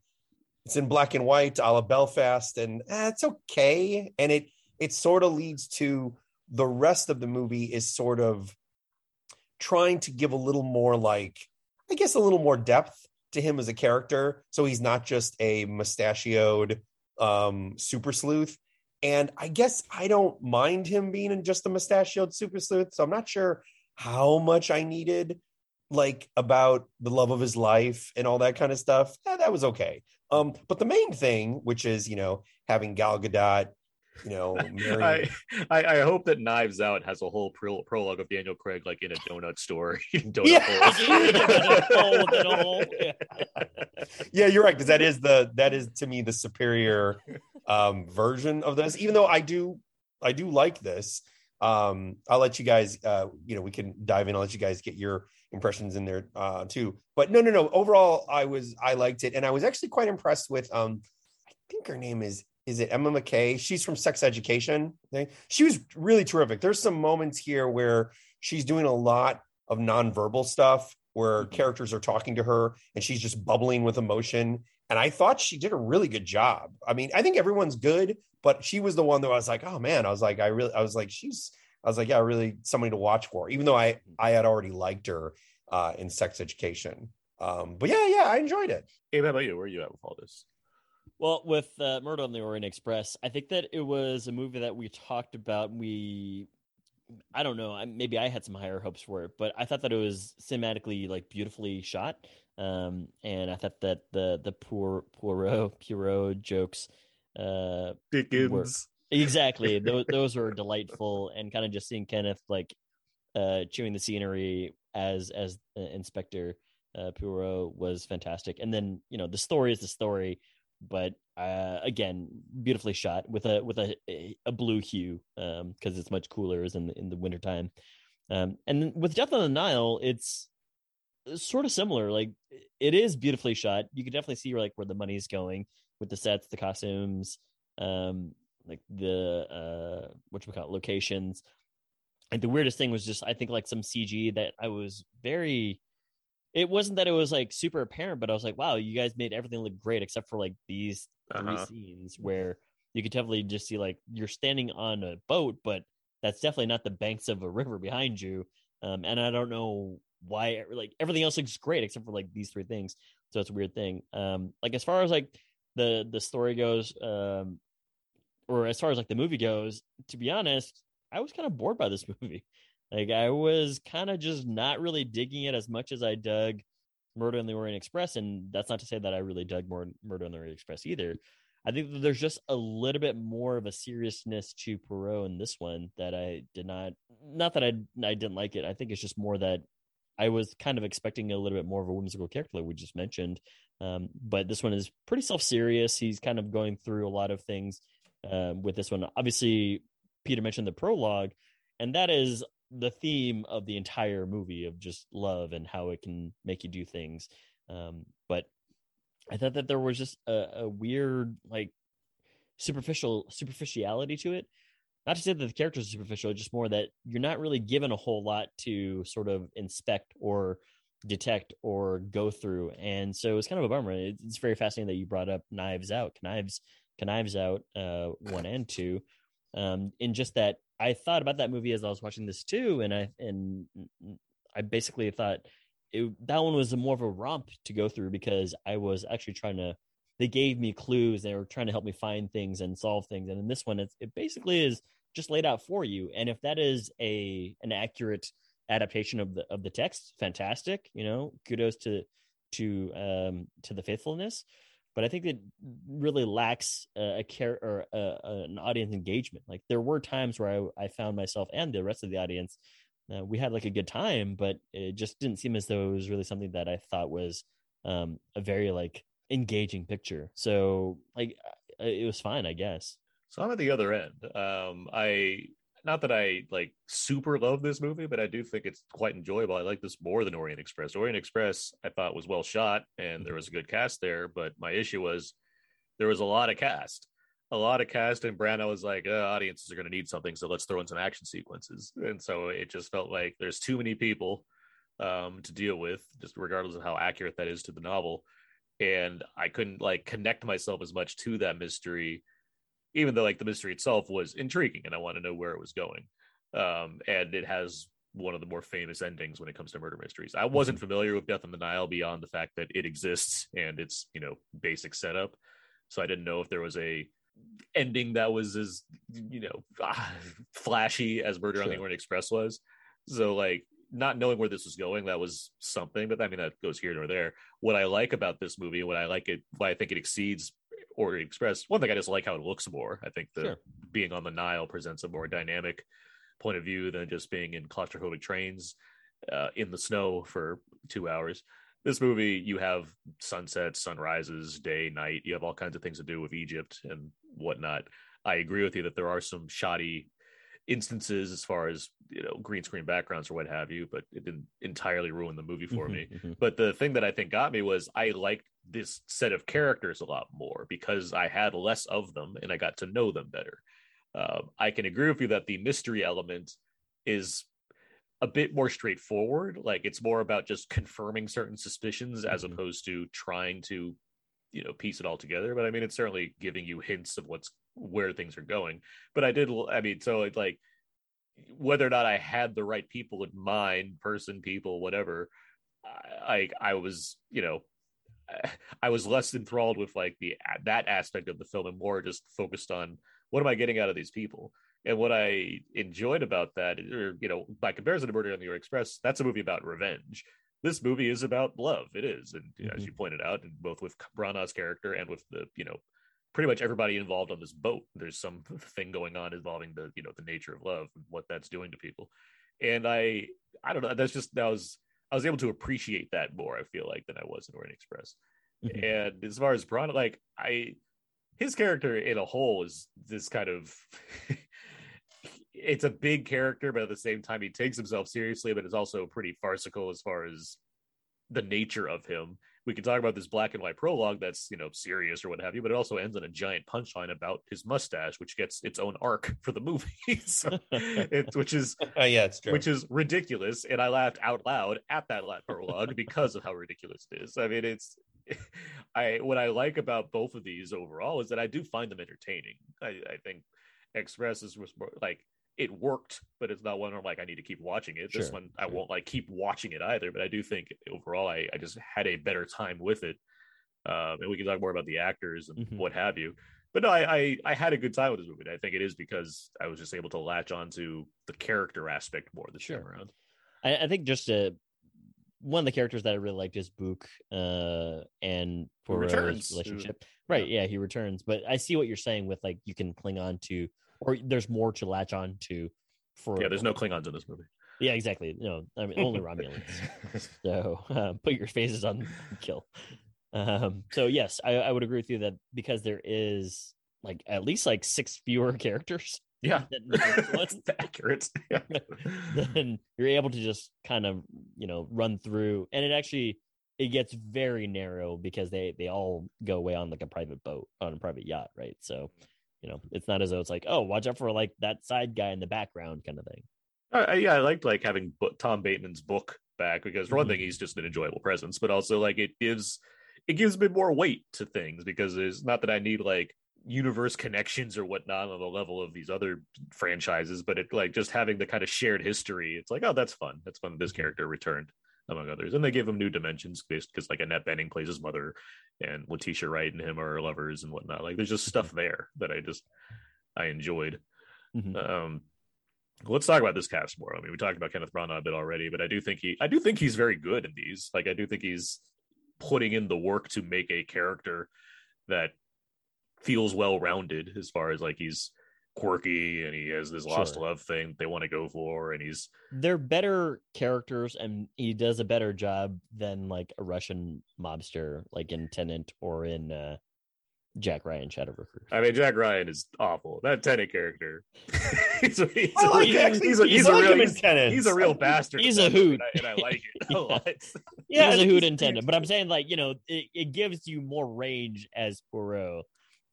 it's in black and white, a la Belfast, and eh, it's okay. And it it sort of leads to the rest of the movie is sort of trying to give a little more like I guess a little more depth to him as a character. So he's not just a mustachioed um super sleuth. And I guess I don't mind him being in just a mustachioed super sleuth. So I'm not sure how much I needed like about the love of his life and all that kind of stuff. Eh, that was okay. Um, but the main thing, which is you know having Gal Gadot, you know, marrying, I, I I hope that Knives Out has a whole pro- prologue of Daniel Craig like in a donut store. donut Yeah. Hole within a hole. Yeah. yeah, you're right because that is the that is to me the superior um, version of this. Even though I do I do like this. Um, I'll let you guys. Uh, you know, we can dive in. I'll let you guys get your impressions in there uh, too. But no, no, no. Overall, I was I liked it, and I was actually quite impressed with. Um, I think her name is is it Emma Mackey? She's from Sex Education. She was really terrific. There's some moments here where she's doing a lot of nonverbal stuff where characters are talking to her and she's just bubbling with emotion. And I thought she did a really good job. I mean, I think everyone's good, but she was the one that I was like, oh man, I was like, I really, I was like, she's I was like, yeah, really somebody to watch for, even though I I had already liked her uh, in Sex Education. Um, but yeah, yeah, I enjoyed it. Hey, how about you? Where are you at with all this? Well, with uh, Murder on the Orient Express, I think that it was a movie that we talked about. We, I don't know, maybe I had some higher hopes for it, but I thought that it was cinematically like beautifully shot, um, and I thought that the the poor Poirot Poirot jokes, uh, Dickens, were, exactly. Those those were delightful, and kind of just seeing Kenneth like uh, chewing the scenery as as uh, Inspector uh, Poirot was fantastic, and then you know the story is the story but uh, again, beautifully shot with a with a a blue hue um, because um, it's much cooler in the in the wintertime. Um, and with Death on the Nile, it's sort of similar. Like it is beautifully shot. You can definitely see like where the money is going with the sets, the costumes, um, like the uh, what we call locations. And the weirdest thing was just I think like some CG that I was very it wasn't that it was like super apparent, but I was like, wow, you guys made everything look great except for like these uh-huh. three scenes where you could definitely just see like you're standing on a boat, but that's definitely not the banks of a river behind you. Um, and I don't know why like everything else looks great except for like these three things. So it's a weird thing. Um, like as far as like the the story goes, um, or as far as like the movie goes, to be honest, I was kind of bored by this movie. Like I was kind of just not really digging it as much as I dug Murder on the Orient Express, and that's not to say that I really dug more Murder on the Orient Express either. I think there's just a little bit more of a seriousness to Poirot in this one that I did not. Not that I I didn't like it. I think it's just more that I was kind of expecting a little bit more of a whimsical character, like we just mentioned. Um, but this one is pretty self serious. He's kind of going through a lot of things uh, with this one. Obviously, Peter mentioned the prologue, and that is the theme of the entire movie of just love and how it can make you do things. Um, but I thought that there was just a, a weird, like, superficial superficiality to it. Not to say that the characters are superficial, just more that you're not really given a whole lot to sort of inspect or detect or go through. And so it's kind of a bummer. It's very fascinating that you brought up Knives Out, Knives, Knives Out, uh, one and two, um, in just that I thought about that movie as I was watching this too, and I and I basically thought it, that one was more of a romp to go through because I was actually trying to. They gave me clues. They were trying to help me find things and solve things. And in this one, it's, it basically is just laid out for you. And if that is a an accurate adaptation of the of the text, fantastic. You know, kudos to to um to the faithfulness but I think it really lacks a, care or an audience engagement. Like there were times where I, I found myself and the rest of the audience, uh, we had like a good time, but it just didn't seem as though it was really something that I thought was um, a very like engaging picture. So like it was fine, I guess. So I'm at the other end. Um, I not that I like super love this movie, but I do think it's quite enjoyable. I like this more than Orient Express. Orient Express I thought was well shot and there was a good cast there, but my issue was there was a lot of cast. A lot of cast, and Branagh was like, uh, audiences are going to need something, so let's throw in some action sequences. And so it just felt like there's too many people um, to deal with, just regardless of how accurate that is to the novel. And I couldn't like connect myself as much to that mystery even though like the mystery itself was intriguing and I want to know where it was going. Um, and it has one of the more famous endings when it comes to murder mysteries. I wasn't mm-hmm. familiar with Death on the Nile beyond the fact that it exists and it's you know basic setup, so I didn't know if there was a ending that was as you know flashy as Murder sure. on the Orient Express was. So like not knowing where this was going, that was something. But I mean that goes here nor there. What I like about this movie, what I like it, why I think it exceeds Orient Express. One thing I just like how it looks more. I think the sure. being on the Nile presents a more dynamic point of view than just being in claustrophobic trains uh, in the snow for two hours. This movie, you have sunsets, sunrises, day, night. You have all kinds of things to do with Egypt and whatnot. I agree with you that there are some shoddy instances as far as you know green screen backgrounds or what have you but it didn't entirely ruin the movie for mm-hmm, me mm-hmm. but the thing that i think got me was i liked this set of characters a lot more because I had less of them and I got to know them better. Uh, I can agree with you that the mystery element is a bit more straightforward. Like it's more about just confirming certain suspicions as mm-hmm. opposed to trying to, you know, piece it all together. But I mean, it's certainly giving you hints of what's where things are going. But I did, I mean, so it like whether or not I had the right people in mind, person, people, whatever, I I was you know I was less enthralled with like the that aspect of the film and more just focused on what am I getting out of these people. And what I enjoyed about that, or you know, by comparison to Murder on the Orient Express, that's a movie about revenge. This movie is about love. It is, and mm-hmm. as you pointed out, and both with Branagh's character and with the you know pretty much everybody involved on this boat there's some thing going on involving the you know the nature of love and what that's doing to people and i i don't know that's just that was i was able to appreciate that more i feel like than i was in orient express mm-hmm. and as far as Branagh, like i his character in a whole is this kind of it's a big character but at the same time he takes himself seriously but it's also pretty farcical as far as the nature of him we can talk about this black and white prologue that's you know serious or what have you, but it also ends on a giant punchline about his mustache, which gets its own arc for the movie. so it, which is uh, yeah, it's true. which is ridiculous, and I laughed out loud at that prologue because of how ridiculous it is. I mean, it's I what I like about both of these overall is that I do find them entertaining. I, I think Express is more like it worked, but it's not one I'm like I need to keep watching it. Sure. This one I won't like keep watching it either. But I do think overall I, I just had a better time with it. Um, and we can talk more about the actors and mm-hmm. what have you. But no, I, I, I had a good time with this movie. I think it is because I was just able to latch onto the character aspect more this sure. time around. I, I think just a one of the characters that I really liked is Book, uh, and Poirot's relationship. Right, yeah, he returns. But I see what you're saying with like you can cling on to or there's more to latch on to. For yeah, there's no Klingons in this movie. Yeah, exactly. No, I mean only Romulans. so uh, put your faces on kill. Um, so yes, I, I would agree with you that because there is like at least like six fewer characters. Yeah, that's accurate. Yeah. then you're able to just kind of you know run through, and it actually it gets very narrow because they they all go away on like a private boat on a private yacht, right? So you know it's not as though it's like oh watch out for like that side guy in the background kind of thing uh, yeah i liked like having tom bateman's book back because for one thing mm-hmm. he's just an enjoyable presence but also like it gives it gives a bit more weight to things because it's not that i need like universe connections or whatnot on the level of these other franchises but it like just having the kind of shared history it's like oh that's fun that's fun That this mm-hmm. character returned among others. And they give him new dimensions based because like Annette Bening plays his mother and Letitia Wright and him are lovers and whatnot. Like there's just stuff there that I just I enjoyed. Mm-hmm. Um let's talk about this cast more. I mean, we talked about Kenneth Branagh a bit already, but I do think he I do think he's very good in these. Like I do think he's putting in the work to make a character that feels well rounded as far as like he's quirky and he has this lost sure. love thing they want to go for and he's they're better characters and he does a better job than like a russian mobster like in Tenet or in uh Jack Ryan Shadow Recruit. I mean, Jack Ryan is awful. That Tenet character. he's, a, he's, a, like he's, he's, a, he's, a real, he's, he's, a real bastard. He's a hoot, and I, and I like it a lot. yeah, he's a hoot in Tenet. But I'm saying, like, you know, it, it gives you more range as Poirot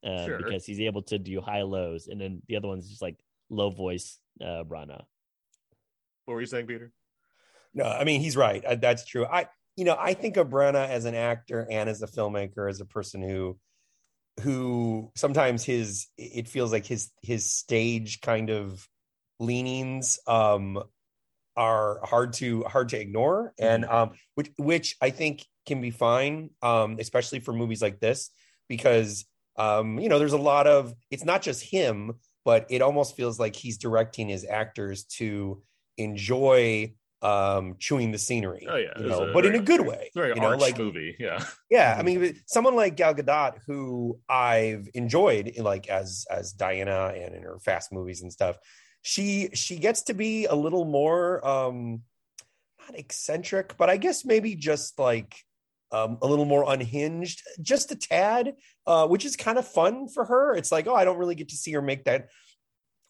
uh, sure. because he's able to do high lows, and then the other one's just like low voice uh, Branagh. What were you saying, Peter? No, I mean he's right. Uh, that's true. I you know I think of Branagh as an actor and as a filmmaker, as a person who who sometimes his it feels like his his stage kind of leanings um are hard to hard to ignore and mm-hmm. um which which I think can be fine um especially for movies like this because um, you know, there's a lot of it's not just him, but it almost feels like he's directing his actors to enjoy um chewing the scenery oh yeah. you know, but very, in a good way very you know like movie. Yeah. yeah i mean someone like gal gadot who i've enjoyed like as as diana and in her fast movies and stuff she she gets to be a little more um not eccentric but i guess maybe just like um, a little more unhinged, just a tad, uh, which is kind of fun for her. It's like, oh, I don't really get to see her make that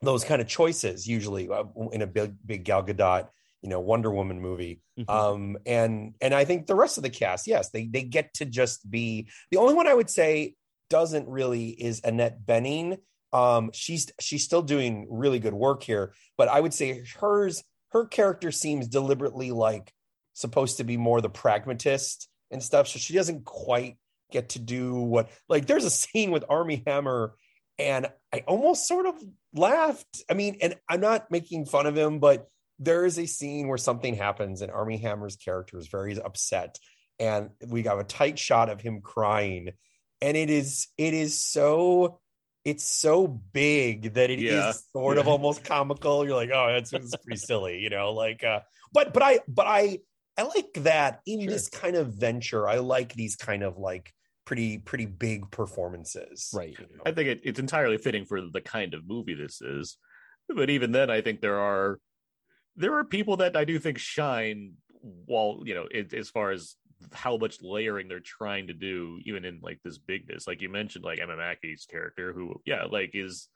those kind of choices usually uh, in a big big Gal Gadot, you know, Wonder Woman movie. Mm-hmm. Um, and and I think the rest of the cast, yes, they they get to just be the only one I would say doesn't really is Annette Bening. Um, she's she's still doing really good work here, but I would say hers her character seems deliberately like supposed to be more the pragmatist and stuff. So she doesn't quite get to do what like there's a scene with Armie Hammer, and I almost sort of laughed. I mean, and I'm not making fun of him, but there is a scene where something happens and Armie Hammer's character is very upset. And we got a tight shot of him crying. And it is, it is so, it's so big that it is Yeah. sort of almost comical. You're like, oh, that's, it's pretty silly, you know, like, uh, but, but I, but I, I like that in this kind of venture. I like these kind of like pretty, pretty big performances. Right. you know? I think it, it's entirely fitting for the kind of movie this is. But even then, I think there are there are people that I do think shine while you know it, as far as how much layering they're trying to do, even in like this bigness. Like you mentioned, like Emma Mackey's character, who yeah, like is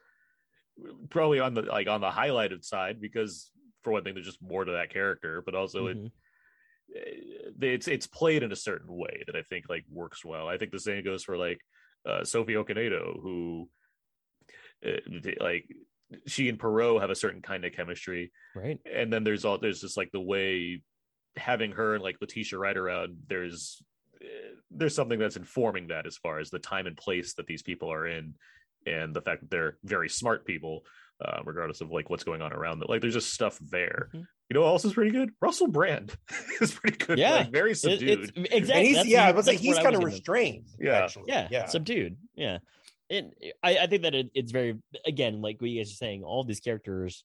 probably on the like on the highlighted side because for one thing, there's just more to that character, but also it Mhm. It's it's played in a certain way that I think like works well. I think the same goes for like uh, Sophie Okonedo, who uh, like she and Poirot have a certain kind of chemistry, Right. and then there's all there's just like the way having her and like Letitia Wright around. There's uh, there's something that's informing that as far as the time and place that these people are in, and the fact that they're very smart people. Uh, regardless of like what's going on around them, like there's just stuff there. Mhm. You know, what else is pretty good. Russell Brand is pretty good. Yeah. like, very It- subdued. it's exactly. He's, yeah, the- but like he's kind of was getting at. restrained. Yeah. actually. yeah, yeah. subdued yeah and I, I think that it, it's very again like what you guys are saying all these characters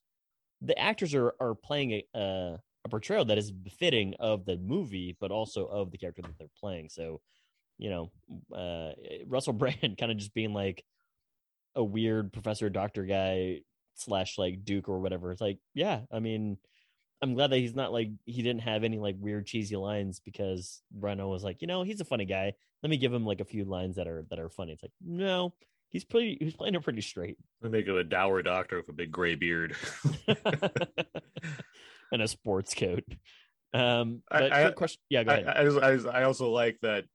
the actors are are playing a uh, a portrayal that is befitting of the movie but also of the character that they're playing so you know uh russell brand kind of just being like a weird professor doctor guy slash like duke or whatever it's like yeah i mean i'm glad that he's not like he didn't have any like weird cheesy lines because Reno was like you know he's a funny guy let me give him like a few lines that are that are funny. It's like, no, he's pretty he's playing it pretty straight. They make him a dour doctor with a big gray beard. and a sports coat. Um I- but I- question yeah, go I, ahead. I, I, I also like that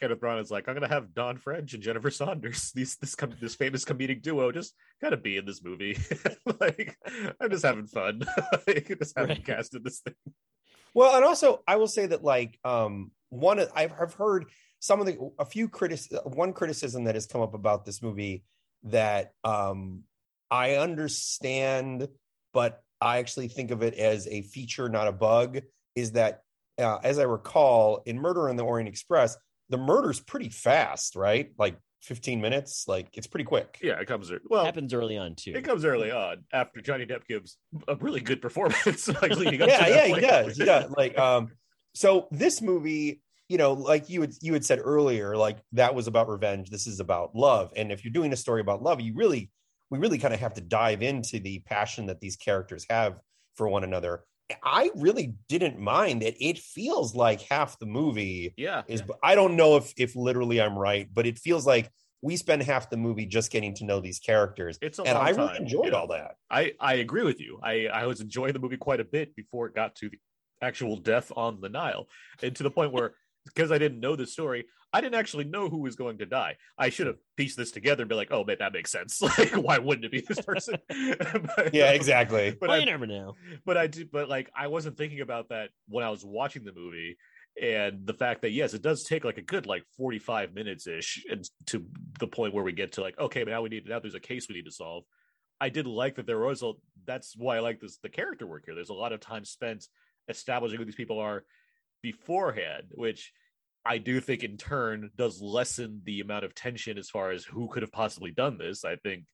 Kenneth Branagh is like, I'm gonna have Dawn French and Jennifer Saunders, these this com- this famous comedic duo, just gotta be in this movie. like, I'm just having fun. like, just having Right. casted this thing. Well, and also I will say that like um one of- I've I've heard some of the a few critic one criticism that has come up about this movie that um I understand, but I actually think of it as a feature, not a bug. Is that uh, as I recall in Murder in the Orient Express, the murder's pretty fast, right? Like 15 minutes, like it's pretty quick. Yeah, it comes. Well, happens early on too. it comes early on after Johnny Depp gives a really good performance. like leading up yeah, to yeah, that he does. He does. Like, um, so this movie, you know, like you had you had said earlier, like that was about revenge. This is about love. And if you're doing a story about love, you really, we really kind of have to dive into the passion that these characters have for one another. I really didn't mind it. It feels like half the movie Yeah, is. I don't know if if literally I'm right, but it feels like we spend half the movie just getting to know these characters, it's a and I really time. enjoyed Yeah. all that. I I agree with you. I I was enjoying the movie quite a bit before it got to the actual death on the Nile, and to the point where because I didn't know the story, I didn't actually know who was going to die. I should have pieced this together and be like, oh man, that makes sense. Like, why wouldn't it be this person? But, Yeah, um, exactly. But well, I, you never know. but I do, but like I wasn't thinking about that when I was watching the movie, and the fact that yes, it does take like a good like forty five minutes ish, and to the point where we get to like okay, but now we need now there's a case we need to solve. I did like that there was a that's why I like this the character work here. There's a lot of time spent establishing who these people are beforehand, which I do think in turn does lessen the amount of tension as far as who could have possibly done this. I think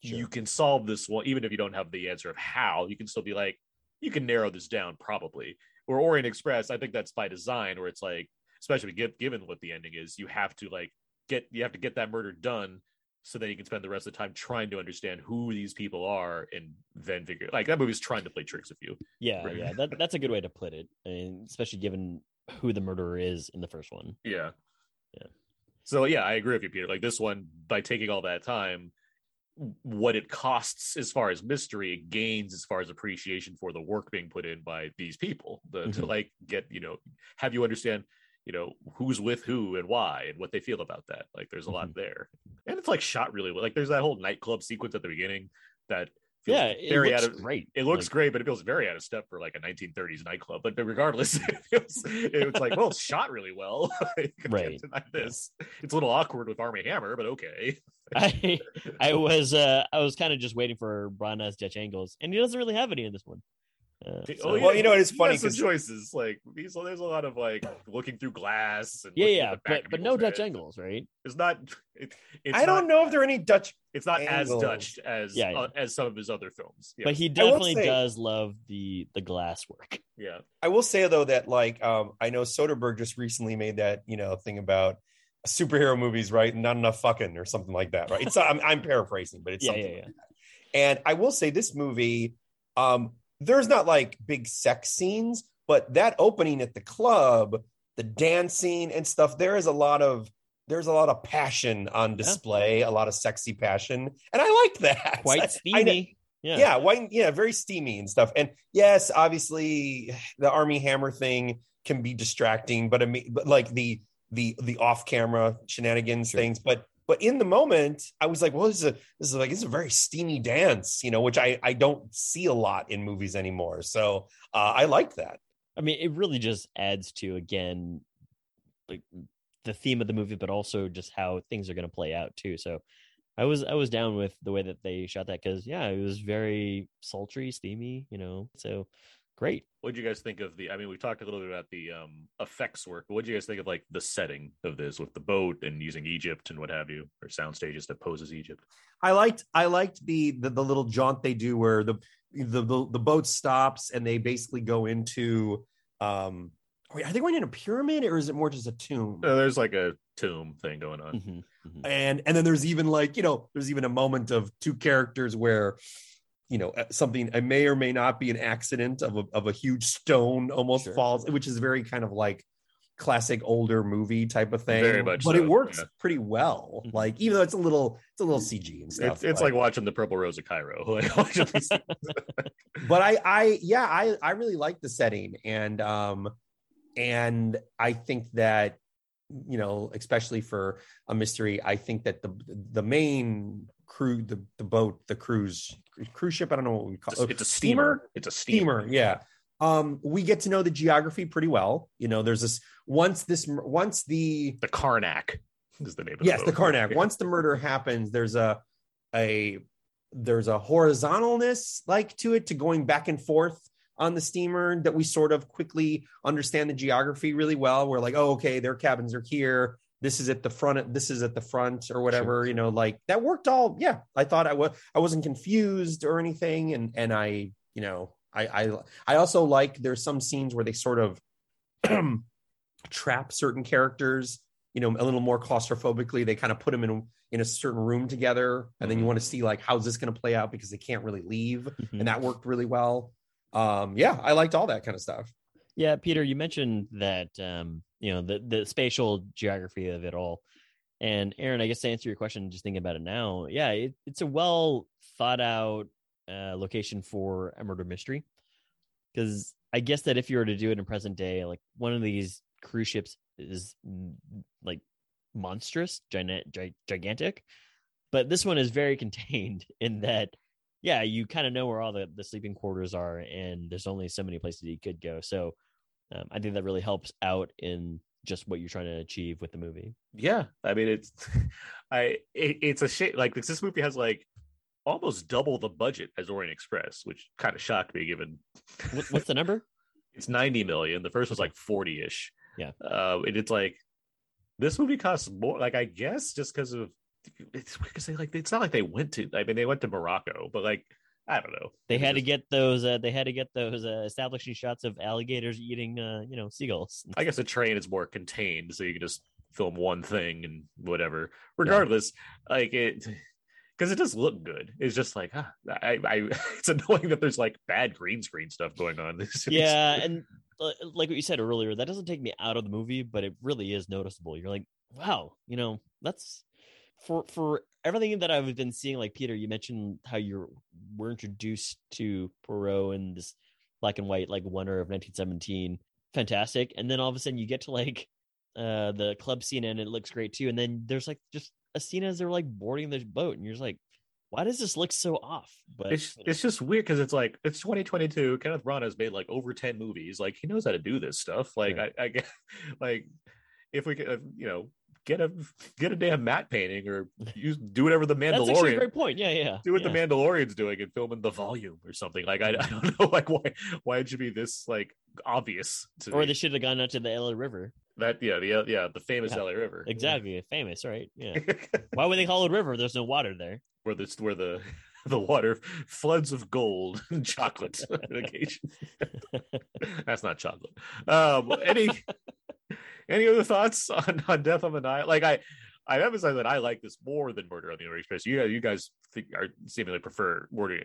you can solve this one even if you don't have the answer of how. You can still be like, you can narrow this down probably. Or Orient Express, I think that's by design, where it's like, especially given what the ending is, you have to like get you have to get that murder done so that you can spend the rest of the time trying to understand who these people are and then figure like that movie's trying to play tricks with you. Yeah, Right. yeah. That that's a good way to put it. And especially given who the murderer is in the first one. Yeah. Yeah. So yeah, I agree with you, Peter. Like this one, by taking all that time, what it costs as far as mystery, it gains as far as appreciation for the work being put in by these people. The, To Mhm. like get, you know, have you understand, you know, who's with who and why and what they feel about that. Like there's a lot there. And it's like shot really well. Like there's that whole nightclub sequence at the beginning that Yeah, very out of great. it looks Like- great, but it feels very out of step for like a 1930s nightclub. But regardless, it feels it's like, well, it's shot really well. Right. This. It's a little awkward with Armie Hammer, but okay. I I was uh I was kind of just waiting for Branagh Dutch angles, and he doesn't really have any in this one. Uh, Oh, yeah, Well, you know, it's funny has choices. Like these, there's a lot of like looking through glass. And yeah, yeah, but but no Dutch heads. angles, right? It's not. It, it's I don't not- know if there are any Dutch. It's not as. Dutch as Yeah, yeah. uh, as some of his other films. Yeah. But he definitely say- does love the the glass work. yeah. I will say though that like um I know Soderbergh just recently made that you know thing about superhero movies, right? Not enough fucking or something like that, right? It's I'm, I'm paraphrasing, but it's Yeah, something yeah, like yeah. that. And I will say this movie, um, there's not like big sex scenes, but that opening at the club, the dancing and stuff, there is a lot of there's a lot of passion on display, a lot of sexy passion, and I like that. Quite steamy. yeah. yeah. white, yeah, very steamy and stuff. And yes, obviously the Armie Hammer thing can be distracting, but I mean, but like the the the off camera shenanigans things, but but in the moment, I was like, well, this is a this is like this is a very steamy dance, you know, which I I don't see a lot in movies anymore. So uh, I like that. I mean, it really just adds to again, like the theme of the movie, but also just how things are going to play out too. So, I was I was down with the way that they shot that because yeah, it was very sultry, steamy, you know. So great. What do you guys think of the? I mean, we talked a little bit about the um effects work. What do you guys think of like the setting of this with the boat and using Egypt and what have you, or sound stages that poses Egypt? I liked I liked the, the the little jaunt they do where the the the, the boat stops and they basically go into um wait, are they going in a pyramid or is it more just a tomb? Uh, there's like a tomb thing going on. Mhm, mhm. and and then there's even like you know there's even a moment of two characters where you know uh, something it may or may not be an accident of a, of a huge stone almost Sure. falls which is very kind of like classic older movie type of thing Very much but so, it works yeah. pretty well Mhm. like even though it's a little it's a little cg and stuff It's, it's like watching the Purple Rose of Cairo. Like, but I, I, yeah, I, I really like the setting, and um, and I think that you know, especially for a mystery, I think that the the main crew, the the boat, the cruise cruise ship, I don't know what we call it's, a, it, it's a steamer. It's a steamer. steamer, yeah. Um, we get to know the geography pretty well. You know, there's this once this once the The Karnak is the name. Of yes, the boat. Karnak. Yeah. Once the murder happens, there's a a there's a horizontalness like to it to going back and forth on the steamer that we sort of quickly understand the geography really well. We're like, oh, okay, their cabins are here. This is at the front. This is at the front, or whatever. You know, like that worked all. Yeah, I thought I was. I wasn't confused or anything, and and I, you know, I I I also like there's some scenes where they sort of trap certain characters you know a little more claustrophobically they kind of put them in in a certain room together and then you want to see like how's this going to play out because they can't really leave Mhm. and that worked really well um yeah i liked all that kind of stuff Yeah, Peter, you mentioned that um, you know the the spatial geography of it all, and Aaron, I guess to answer your question, just thinking about it now, yeah, it, it's a well thought out uh, location for a murder mystery. Because I guess that if you were to do it in present day, like one of these cruise ships is mm, like monstrous, giant, gigantic, but this one is very contained in that yeah, you kind of know where all the, the sleeping quarters are, and there's only so many places you could go. So um, I think that really helps out in just what you're trying to achieve with the movie. Yeah, I mean it's, I it, it's a shame. Like this movie has like almost double the budget as Orient Express, which kind of shocked me given What, what's the number? it's 90 million. The first was like 40 ish. Yeah. Uh, and it's like this movie costs more. Like I guess just because of it's because they like it's not like they went to. I mean they went to Morocco, but like I don't know. They had to get those. Uh, they had to get those uh, establishing shots of alligators eating, uh, you know, seagulls. I guess a train is more contained, so you can just film one thing and whatever. Regardless, like it because it does look good. It's just like ah, I, I it's annoying that there's like bad green screen stuff going on. Yeah, and uh, like what you said earlier, that doesn't take me out of the movie, but it really is noticeable. You're like, wow, you know, that's for for everything that I've been seeing. Like Peter, you mentioned how you were introduced to Poirot and this black and white like wonder of 1917, fantastic, and then all of a sudden you get to like uh the club scene and it looks great too, and then there's like just a scene as they're like boarding the boat, and you're just like. Why does this look so off? But it's you know, it's just weird because it's like it's 2022. Kenneth Branagh has made like over 10 movies. Like he knows how to do this stuff. Like Sure. I, I like if we could, uh, you know, get a get a damn matte painting or use do whatever the That's actually a Mandalorian great point. Yeah, yeah. do what yeah. the Mandalorian's doing and film in the volume or something. Like I, I don't know like why why it should be this like obvious to Or me. they should have gone out to the LA River. that yeah the yeah the famous Yeah, LA River Exactly, famous, right? Yeah. Why would they call it river? There's no water there. where this where the the water floods of gold and chocolate occasion. That's not chocolate. Um, any any other thoughts on, on Death on the Nile? Like I I emphasize that I like this more than Murder on the Orient Express. You you guys think are seemingly prefer Murder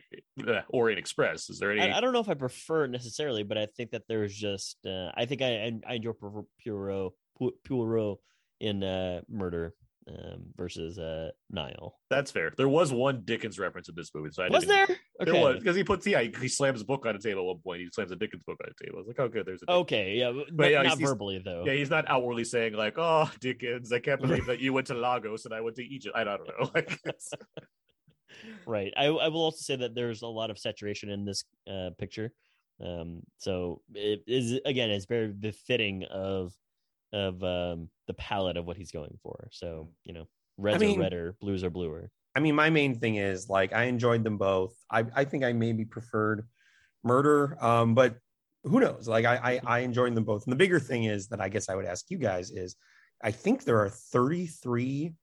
Orient Express. Is there any? I, I don't know if I prefer necessarily, but I think that there's just uh, I think I I enjoy Pu- Poirot in uh, Murder um, versus uh, Nile. That's fair. There was one Dickens reference in this movie, so I Was there? There Okay. was because he puts yeah he, he slams a book on a table at one point. He slams a Dickens book on a table. I was like, oh good, there's a Dickens. Okay, yeah, but, But yeah, not verbally though. Yeah, he's not outwardly saying like, "Oh, Dickens, I can't believe that you went to Lagos and I went to Egypt." I don't know. Like, right I, I will also say that there's a lot of saturation in this uh, picture um, so it is again it's very befitting of of um, the palette of what he's going for so you know reds mean- are redder blues are bluer I mean, my main thing is like I enjoyed them both. I, I think I maybe preferred murder, um, but who knows? Like I, I I enjoyed them both. And the bigger thing is that I guess I would ask you guys is I think there are 33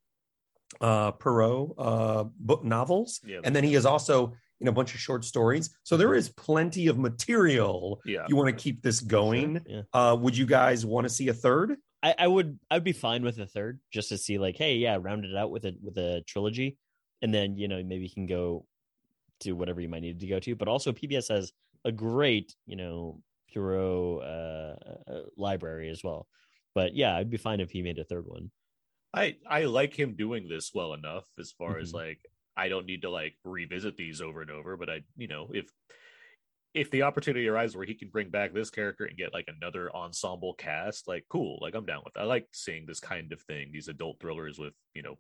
uh Poirot uh book novels, Yeah. and then he has also in a bunch of short stories. So there is plenty of material. Yeah. you want to keep this going. yeah Uh, would you guys want to see a third? I, I would I'd be fine with a third just to see like hey yeah round it out with a with a trilogy. And then you know maybe you can go to whatever you might need to go to. But also PBS has a great you know Poirot uh, uh, library as well. But yeah I'd be fine if he made a third one. I I like him doing this well enough as far as Mhm. like I don't need to like revisit these over and over, but I you know if if the opportunity arises where he can bring back this character and get like another ensemble cast, like cool, like I'm down with. That. I like seeing this kind of thing, these adult thrillers with you know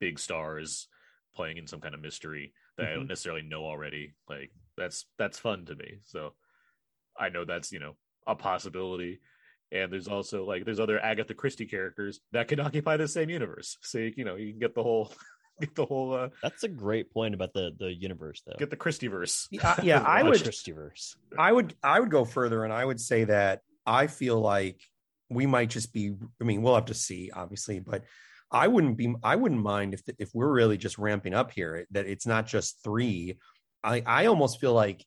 big stars playing in some kind of mystery that I don't Mhm. necessarily know already. Like that's that's fun to me. So I know that's you know a possibility. And there's also like there's other Agatha Christie characters that can occupy the same universe. So you know you can get the whole get the whole uh that's a great point about the the universe though get the Christieverse. Yeah, yeah, I would. Christieverse. I would I would go further and I would say that I feel like we might just be I mean we'll have to see obviously but I wouldn't be I wouldn't mind if if we're really just ramping up here that it's not just 3 I I almost feel like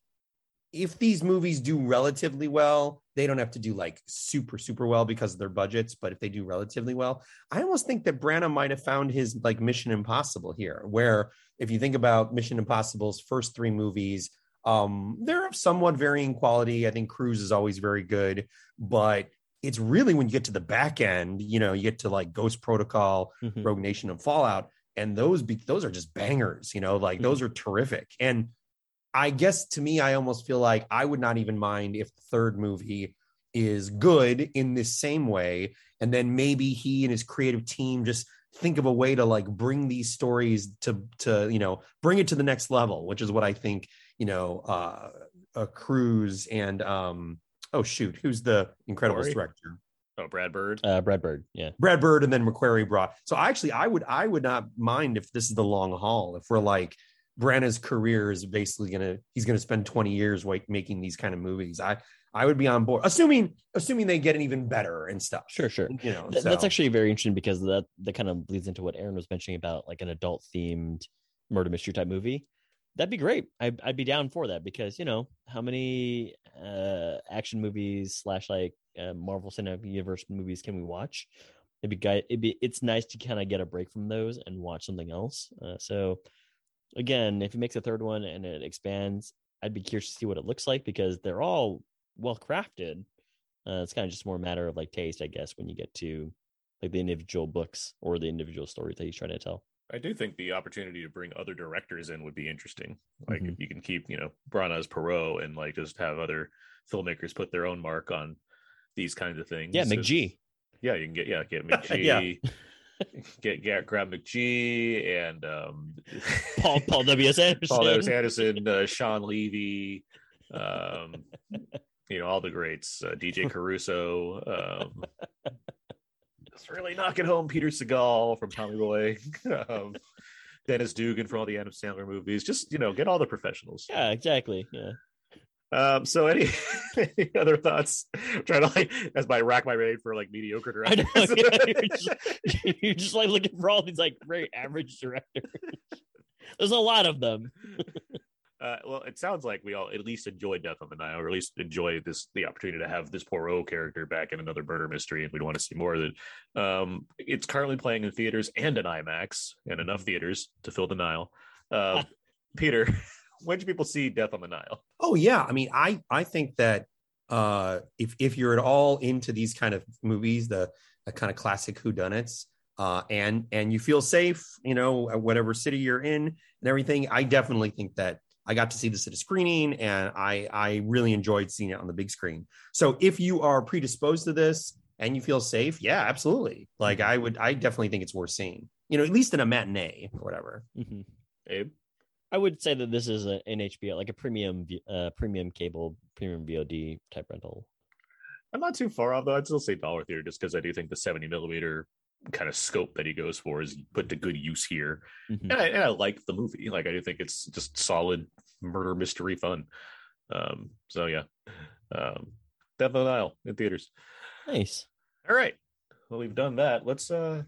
if these movies do relatively well they don't have to do like super super well because of their budgets but if they do relatively well I almost think that Branagh might have found his like Mission Impossible here where if you think about Mission Impossible's first 3 movies um, they're of somewhat varying quality. I think Cruise is always very good, but it's really when you get to the back end, you know, you get to like Ghost Protocol, Mhm. Rogue Nation, and Fallout, and those be- those are just bangers. You know, like those are terrific. And I guess to me, I almost feel like I would not even mind if the third movie is good in this same way, and then maybe he and his creative team just think of a way to like bring these stories to to you know bring it to the next level, which is what I think you know uh, uh Cruise and um oh shoot, who's the Incredibles Corey? director? Oh, Brad Bird. uh Brad Bird yeah Brad Bird and then McQuarrie brought. So actually, I would I would not mind if this is the long haul. If we're like Branagh's career is basically gonna he's gonna spend twenty years like making these kind of movies. I I would be on board, assuming assuming they get an even better and stuff. sure sure You know, Th- that's so- actually very interesting because that that kind of leads into what Aaron was mentioning about like an adult themed murder mystery type movie. That'd be great. I'd, I'd be down for that because you know how many uh, action movies slash like uh, Marvel Cinematic Universe movies can we watch? It'd be guy. It'd be it's nice to kind of get a break from those and watch something else. Uh, so again, if he makes a third one and it expands, I'd be curious to see what it looks like because they're all well crafted. Uh, it's kind of just more a matter of like taste, I guess, when you get to like the individual books or the individual stories that he's trying to tell. I do think the opportunity to bring other directors in would be interesting. Like Mhm. if you can keep, you know, Branagh's Poirot and like just have other filmmakers put their own mark on these kinds of things. Yeah, McG. Yeah, you can get yeah, get McG. Yeah. Get get grab McG and um Paul Paul W S Anderson. Paul W. Anderson, uh, Shawn Levy, um, you know, all the greats, uh, DJ Caruso. Um, It's really knocking home Peter Segal from Tommy Boy, um, Dennis Dugan for all the Adam Sandler movies. Just you know, get all the professionals. Yeah, exactly. Yeah. Um, so any, any other thoughts? I'm trying to like as my rack my brain for like mediocre I know. directors. yeah, you're, just, you're just like looking for all these like very average directors. There's a lot of them. Uh, well, it sounds like we all at least enjoyed Death on the Nile, or at least enjoy this the opportunity to have this Poirot character back in another murder mystery, and we'd want to see more of it. Um, it's currently playing in theaters and in IMAX, and enough theaters to fill the Nile. Uh, Peter, when do people see Death on the Nile? Oh yeah, I mean, I I think that uh, if if you're at all into these kind of movies, the, the kind of classic whodunits, uh, and and you feel safe, you know, at whatever city you're in and everything, I definitely think that I got to see this at a screening, and I I really enjoyed seeing it on the big screen. So if you are predisposed to this and you feel safe, yeah, absolutely. Like I would, I definitely think it's worth seeing. You know, at least in a matinee or whatever. Mhm. Abe? I would say that this is a, an HBO, like a premium, uh, premium cable, premium VOD type rental. I'm not too far off though. I'd still say dollar theater just because I do think the 70 millimeter kind of scope that he goes for is put to good use here. Mhm. And I, and I like the movie. Like I do think it's just solid murder mystery fun. Um, so yeah. Um, Death on the Nile in theaters. Nice. All right. Well, we've done that. Let's uh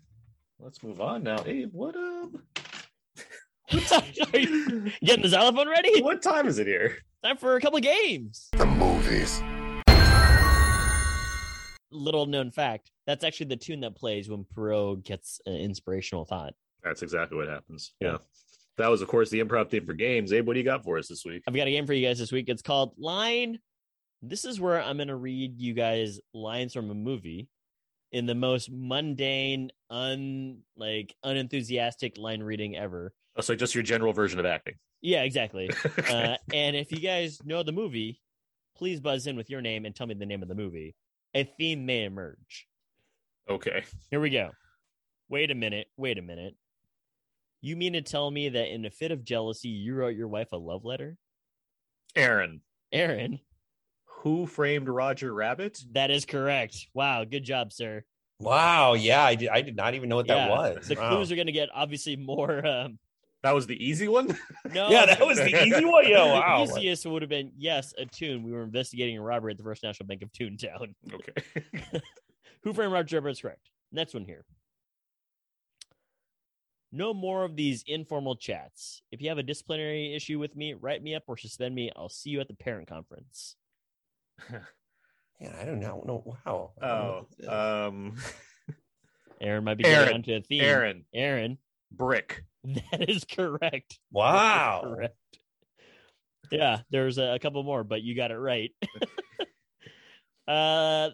let's move on now. Abe, what um Are you getting the xylophone ready? what time is it here? Time for a couple of games. The movies. Little known fact: that's actually the tune that plays when Poirot gets an inspirational thought. That's exactly what happens. Yeah. That was, of course, the improv theme for games. Abe, what do you got for us this week? I've got a game for you guys this week. It's called Line. This is where I'm going to read you guys lines from a movie in the most mundane, un like unenthusiastic line reading ever. Oh, so just your general version of acting. Yeah, exactly. uh, and if you guys know the movie, please buzz in with your name and tell me the name of the movie. A theme may emerge. Okay. Here we go. Wait a minute. Wait a minute. You mean to tell me that in a fit of jealousy, you wrote your wife a love letter? Aaron, Aaron, who framed Roger Rabbit? that is correct. Wow, good job, sir. Wow, yeah, I did. I did not even know what that was. The Wow. clues are going to get obviously more. Um, That was the easy one. no, yeah, that was the easy one. Yeah, the easiest would have been yes, a tune. We were investigating a robbery at the First National Bank of Toontown. okay. Who framed Roger Rabbit is correct. Next one here. No more of these informal chats. If you have a disciplinary issue with me, write me up or suspend me. I'll see you at the parent conference. Yeah, I don't know. No, wow. I don't know Oh, what this is. um, Aaron might be getting Aaron. onto a theme. Aaron Aaron. Brick. That is correct. wow. Correct. Yeah, there's a, a couple more, but you got it right. uh,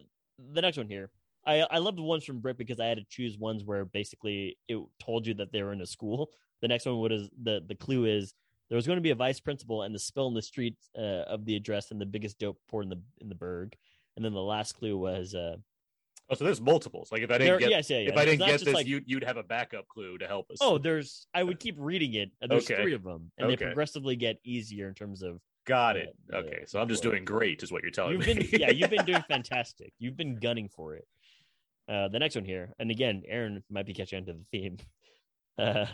the next one here. I I love the ones from Brit because I had to choose ones where basically it told you that they were in a school. The next one would is the the clue is there was going to be a vice principal and the spill in the streets uh, of the address and the biggest dope poured in the in the burg. And then the last clue was uh Oh, so there's multiples. Like if I didn't there, get yes, yeah, yeah. if I didn't get this, like, you you'd have a backup clue to help us. oh, there's I would keep reading it. There's Okay. three of them, and they progressively get easier in terms of got uh, it. the- Okay, so I'm just doing great, is what you're telling You've me. been yeah, you've been doing fantastic. You've been gunning for it. Uh, the next one here, and again, Aaron might be catching on to the theme. Uh,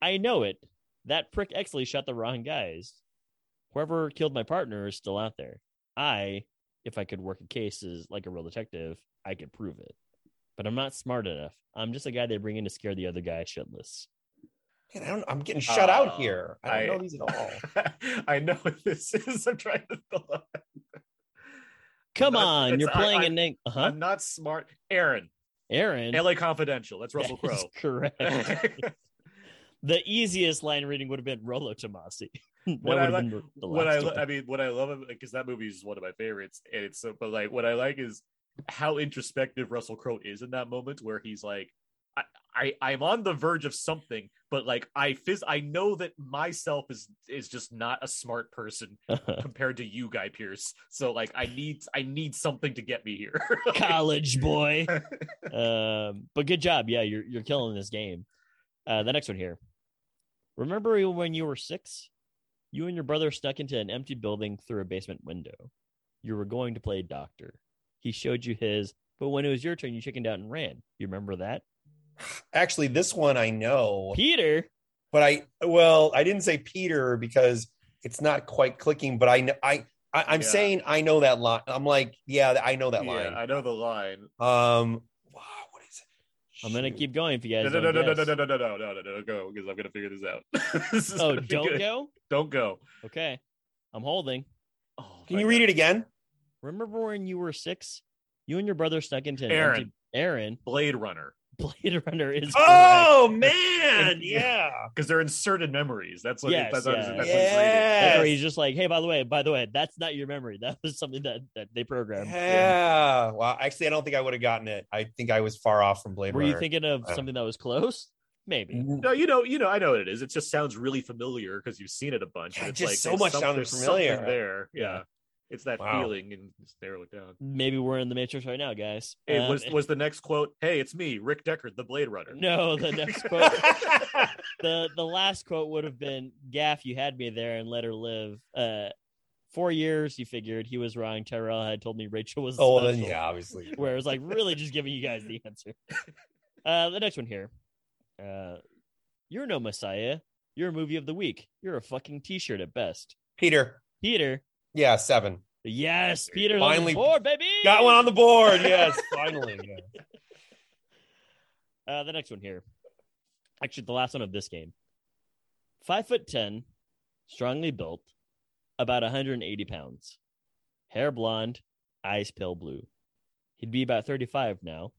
I know it. That prick Exley shot the wrong guys. Whoever killed my partner is still out there. I, if I could work a case as like a real detective, I could prove it. But I'm not smart enough. I'm just a guy they bring in to scare the other guy shitless. Man, I don't, I'm getting shut out Uh, here. I don't I- know these at all. I know what this is. I'm trying to fill out. Come Not- on, you're playing I- a name. Uh-huh. I'm not smart. Aaron, Aaron. LA Confidential. That's that Russell Crowe. correct. the easiest line reading would have been Rollo Tomasi. that what I like, what I, last lo- one. I mean, what I love because that movie is one of my favorites, and it's so. But like, what I like is how introspective Russell Crowe is in that moment, where he's like, I, I, I'm on the verge of something, but like, I phys- I know that myself is is just not a smart person compared to you, Guy Pearce. So like, I need, I need something to get me here. college boy. um, but good job. Yeah, you're you're killing this game. Uh, the next one here. Remember when you were six? You and your brother snuck into an empty building through a basement window. You were going to play doctor. He showed you his but when it was your turn, you chickened out and ran. You remember that? Actually, this one I know, Peter. but I well, I didn't say Peter because it's not quite clicking. But I know I, I I'm Yeah. saying I know that line. I'm like, yeah, I know that Yeah, line. I know the line. Um, wow, what is it? I'm gonna keep going if you guys. No, no, no, don't no, no, no, guess. no, no, no, no, no, no, go because I'm gonna figure this out. This is Oh, gonna be don't good. go. Don't go. Okay, I'm holding. Oh, Can you read it again? Remember when you were six? You and your brother snuck into Aaron. empty- Aaron. Blade Runner Blade Runner is. Oh man, yeah. because they're inserted memories. That's what. Yes, that's, what- yeah. that's what he's. That's Yes. where he's just like, hey, by the way, by the way, that's not your memory. That was something that that they programmed. Yeah. Well, actually, I don't think I would have gotten it. I think I was far off from Blade Runner. Were Runner. you thinking of Uh, something that was close? Maybe. No, you know, you know, I know what it is. It just sounds really familiar because you've seen it a bunch. Yeah, and it's just like so much some- sounded familiar. There, yeah. Yeah. It's that Wow. feeling, and just narrow it down. Maybe we're in the Matrix right now, guys. It Um, was was the next quote. Hey, it's me, Rick Deckard, the Blade Runner. no, the next quote. the the last quote would have been Gaff, you had me there and let her live. Uh four years, you figured he was wrong. Tyrell had told me Rachel was oh, then yeah, obviously. Where it was like really just giving you guys the answer. Uh the next one here. Uh you're no messiah. You're a movie of the week. You're a fucking t-shirt at best. Peter. Peter. Yeah, seven. Yes, Peter Finally on the board, baby. Got one on the board. Yes, finally. Yeah. Uh, the next one here. Actually, the last one of this game. Five foot ten, strongly built, about 180 pounds. Hair blonde, eyes pale blue. He'd be about 35 now.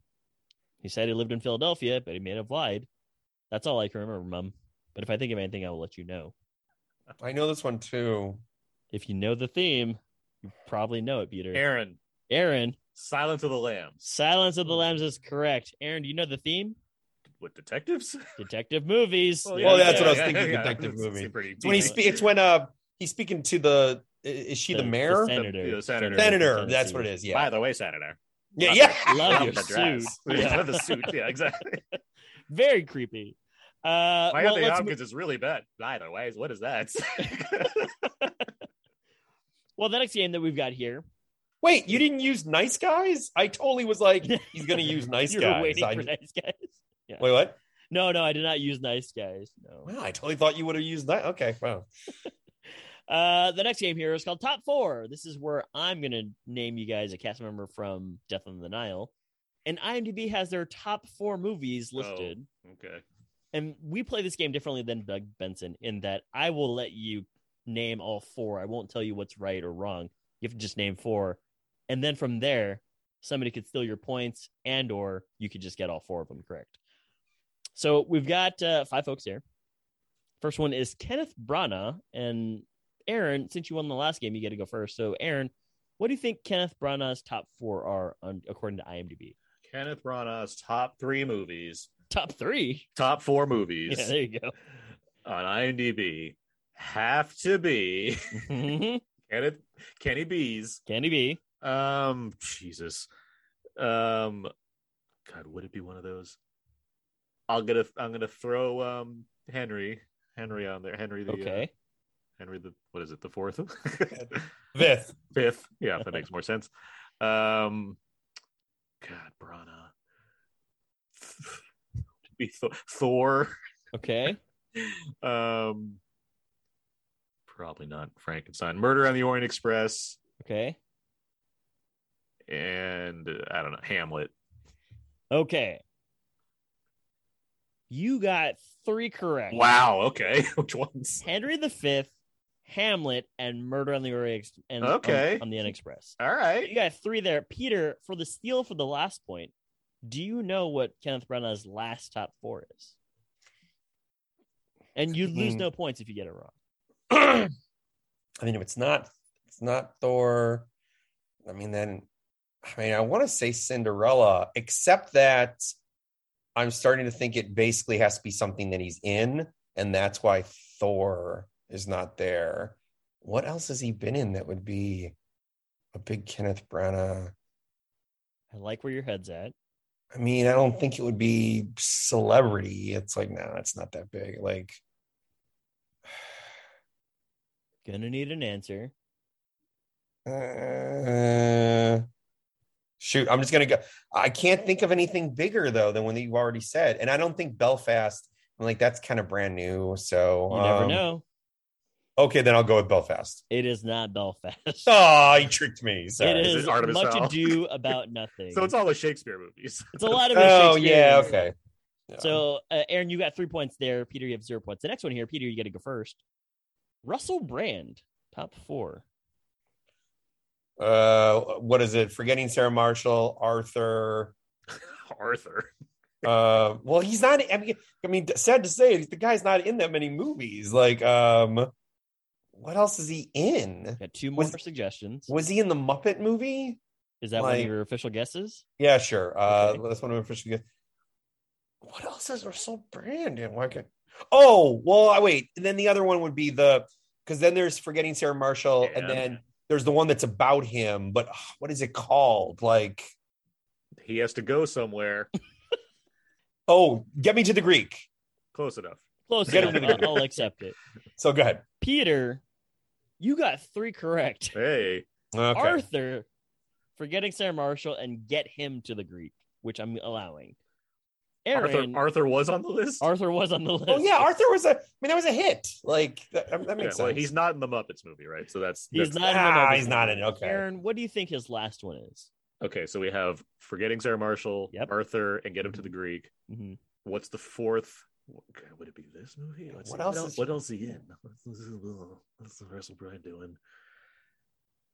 He said he lived in Philadelphia, but he may have lied. That's all I can remember, Mum. But if I think of anything, I will let you know. I know this one too. If you know the theme, you probably know it, Peter. Aaron, Aaron, Silence of the Lambs. Silence of the Lambs is correct. Aaron, do you know the theme? With detectives? Detective movies. Well, Well, that's what I was yeah, thinking, yeah, detective it's- movie. it's pretty when he decent. spe- It's when uh he's speaking to the. Is she the, mayor? senator. the senator. Senator. That's what it is. Yeah. By the way, Senator. Yeah. Love Yeah. it. Love Love your the suit. dress. Yeah. Love the suit. Yeah, exactly. Very creepy. Uh, Why well, are they let's mo- Because it's really bad. By the way, what is that? Well, the next game that we've got here. Wait, you didn't use nice guys? I totally was like, he's gonna use nice you were guys. waiting I for nice guys. Yeah. Wait, what? No, no, I did not use nice guys. No. Wow, I totally thought you would have used that. Okay, wow. Uh, the next game here is called Top Four. This is where I'm going to name you guys a cast member from Death on the Nile. And IMDb has their top four movies listed. okay. And we play this game differently than Doug Benson in that I will let you name all four. I won't tell you what's right or wrong. You have to just name four. And then from there, somebody could steal your points and or you could just get all four of them correct. So we've got uh, five folks here. First one is Kenneth Branagh. And Aaron, since you won the last game, you get to go first. So Aaron, what do you think Kenneth Branagh's top four are on, according to IMDb? Kenneth Branagh's top three movies, Top three. top four movies Yeah, there you go. on IMDb have to be Kenneth Kenny B's. Candy B. Um, Jesus. Um, God, would it be one of those? I'll get a. I'm gonna throw um Henry Henry on there. Henry the uh, Okay. Henry the what is it? The fourth, Fifth. fifth. Yeah, that makes more sense. Um, God, Branagh. Be Th- Thor. Okay. Um, probably not Frankenstein. Murder on the Orient Express, Okay. and uh, I don't know Hamlet. Okay. You got three correct. Wow. Okay. Which ones? Henry V, Hamlet, and Murder on the Orient Ex- and Okay. on, the N Express. All right. You got three there. Peter, for the steal for the last point, do you know what Kenneth Branagh's last top four is? And you lose Hmm. no points if you get it wrong. I mean, if it's not, it's not Thor. I mean, then, I mean, I want to say Cinderella, except that I'm starting to think it basically has to be something that he's in, and that's why Thor is not there. What else has he been in that would be a big Kenneth Branagh? I like where your head's at. I mean, I don't think it would be celebrity. It's like, no, it's not that big. Like, Gonna need an answer. uh, Shoot, I'm just gonna go. I can't think of anything bigger though than what you've already said, and I don't think Belfast. I'm like that's kind of brand new. So You never um, know. Okay, then I'll go with Belfast. It is not Belfast. Oh, he tricked me. Sorry. it Is is it much Fowl? ado about nothing. So it's all the Shakespeare movies. It's a lot of his Oh Shakespeare yeah, movies. okay. Yeah. So, uh, Aaron, you got three points there. Peter, you have zero points. The next one here, Peter, you got to go first. Russell Brand, top four. uh, what is it? Forgetting Sarah Marshall, Arthur. Arthur. Uh, well, he's not. I mean, I mean, sad to say, the guy's not in that many movies. Like, um, what else is he in? Got two more Was- suggestions. Was he in the Muppet movie? Is that one of your official guesses? Yeah, sure. Uh, Okay. that's one of my official guesses. What else is Russell Brand in? Why can't- Oh, well, I wait. And then the other one would be the because then there's Forgetting Sarah Marshall, and then there's the one that's about him. But ah, what is it called? Like, He has to go somewhere. oh, get me to the Greek. Close enough. Close Get enough. him to the- I'll, I'll accept it. So go ahead. Peter, you got three correct. Hey, Okay. Arthur, forgetting Sarah Marshall, and get him to the Greek, which I'm allowing. Arthur. Aaron, Arthur was on the list. Arthur was on the list. Oh yeah, Arthur was a. I mean, that was a hit. Like that, that Yeah, makes well, sense. he's not in the Muppets movie, right? So that's He's that's- not. in the Ah, Muppets he's not in. Okay. Aaron, what do you think his last one is? Okay, so we have forgetting Sarah Marshall, Yep. Arthur, and get him to the Greek. hmm What's the fourth? Okay, would it be this movie? Let's What see. else What is- else? What else is he in? What's, what's the Russell Brand doing?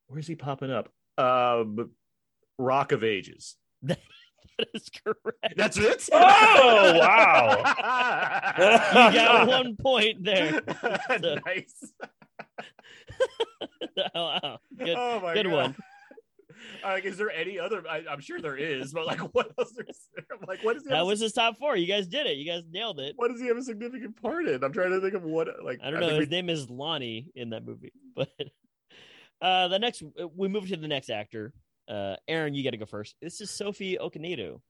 Where's he popping up? Um, Rock of Ages. That is correct. That's it. Oh, wow. you got one point there. So- nice. wow. Good, oh my good God. one. Like, is there any other? I, I'm sure there is, but like, what else is there? I'm like, what is? That have a- was his top four. You guys did it. You guys nailed it. what does he have a significant part in? I'm trying to think of what. Like, I don't know. think His we- name is Lonnie in that movie. But uh the next we move to the next actor. Uh Aaron, you got to go first. This is Sophie Okonedo.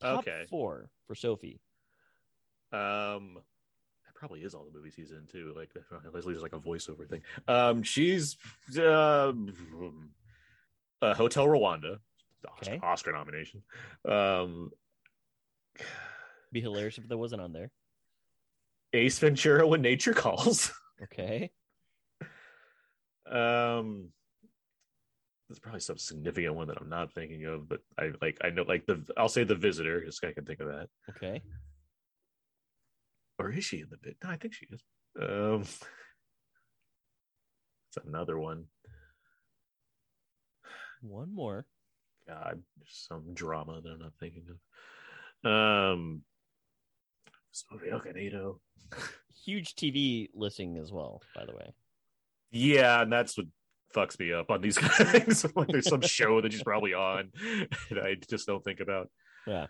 Top Okay. four for Sophie. Um, that probably is all the movies he's in too. Like Leslie's like a voiceover thing. Um, she's uh, uh Hotel Rwanda, Oscar, Okay. Oscar nomination. Um, Be hilarious if that wasn't on there. Ace Ventura: When Nature Calls. Okay. Um, there's probably some significant one that I'm not thinking of, but I like I know like the I'll say the Visitor. Just I can think of that. Okay. Or is she in the bit? No, I think she is. Um, it's another one. One more. God, there's some drama that I'm not thinking of. Um, Sophie Okonedo. Huge TV listing as well, by the way. Yeah, and that's what fucks me up on these things. like there's some show that she's probably on, and I just don't think about. Yeah.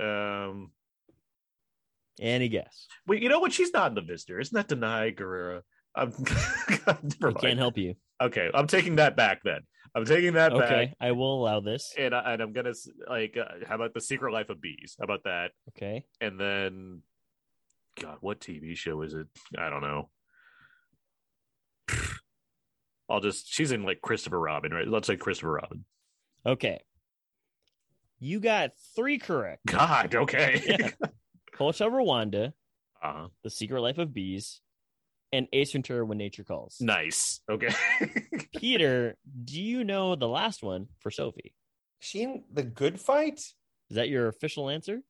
Um, Any guess? wait, you know what? She's not in the Visitor. Isn't that Danai Gurira? I'm, never I mind. can't help you. Okay, I'm taking that back then. I'm taking that back. Okay, I will allow this. and, I, and I'm gonna like, uh, how about the Secret Life of Bees? How about that? Okay. And then, God, what TV show is it? I don't know. I'll just she's in like Christopher Robin, right? Let's say Christopher Robin. Okay. You got three correct. God, okay. Yeah. Hotel Rwanda, uh, The Secret Life of Bees, and Ace Ventura When Nature Calls. nice. Okay. Peter, do you know the last one for Sophie? she in the Good Fight? Is that your official answer?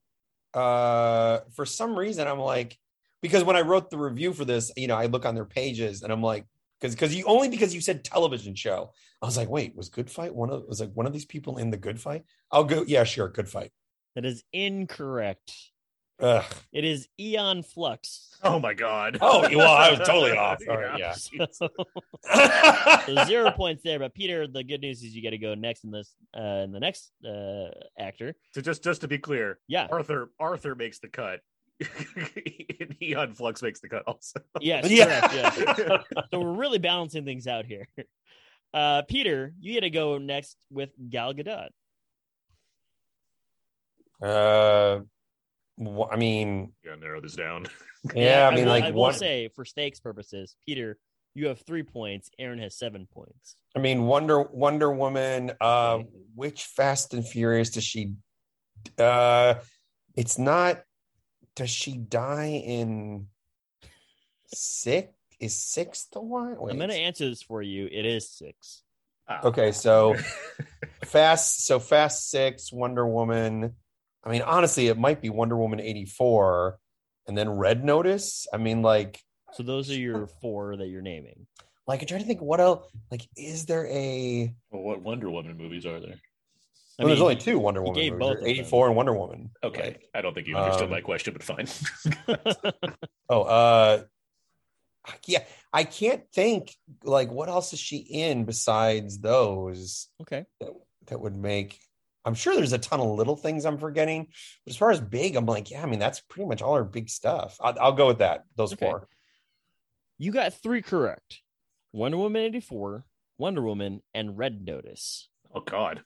uh for some reason i'm like because when i wrote the review for this you know i look on their pages and i'm like because because you only because you said television show i was like wait was good fight one of was like one of these people in the good fight i'll go yeah sure good fight That is incorrect. Ugh. It is Aeon Flux. oh my God. Oh, well, I was totally off. All right, yeah. So, so zero points there. But Peter, the good news is you got to go next in this uh in the next uh actor. So just just to be clear, Yeah. Arthur Arthur makes the cut. and Aeon Flux makes the cut also. Yes, Yeah. correct. Yeah. so we're really balancing things out here. Uh Peter, you got to go next with Gal Gadot. uh wh- i mean You gotta narrow this down. yeah i I mean will, like I will one say for stakes purposes, Peter, You have three points. Aaron has seven points. I mean, Wonder Wonder Woman. Uh, which Fast and Furious does she? Uh, it's not. Does she die in six? Is six the one? Wait. I'm going to answer this for you. It is six. Ah. Okay, so Fast. So Fast Six, Wonder Woman. I mean, honestly, it might be Wonder Woman eighty four, and then Red Notice. I mean, like, So those are your four that you're naming. like I'm trying to think what else. Like, is there a? Well, what Wonder Woman movies are there? Well, there's only two Wonder he Woman gave movies. both of them. Eighty four and Wonder Woman. Okay, Like, I don't think you understood um, my question, but fine. Oh, uh, yeah, I can't think like what else is she in besides those Okay. that, that would make. I'm sure there's a ton of little things I'm forgetting, but as far as big, I'm like, yeah, I mean that's pretty much all her big stuff. I'll, I'll go with that. Those Okay. four. You got three correct Wonder Woman 84, Wonder Woman, and Red Notice. oh God.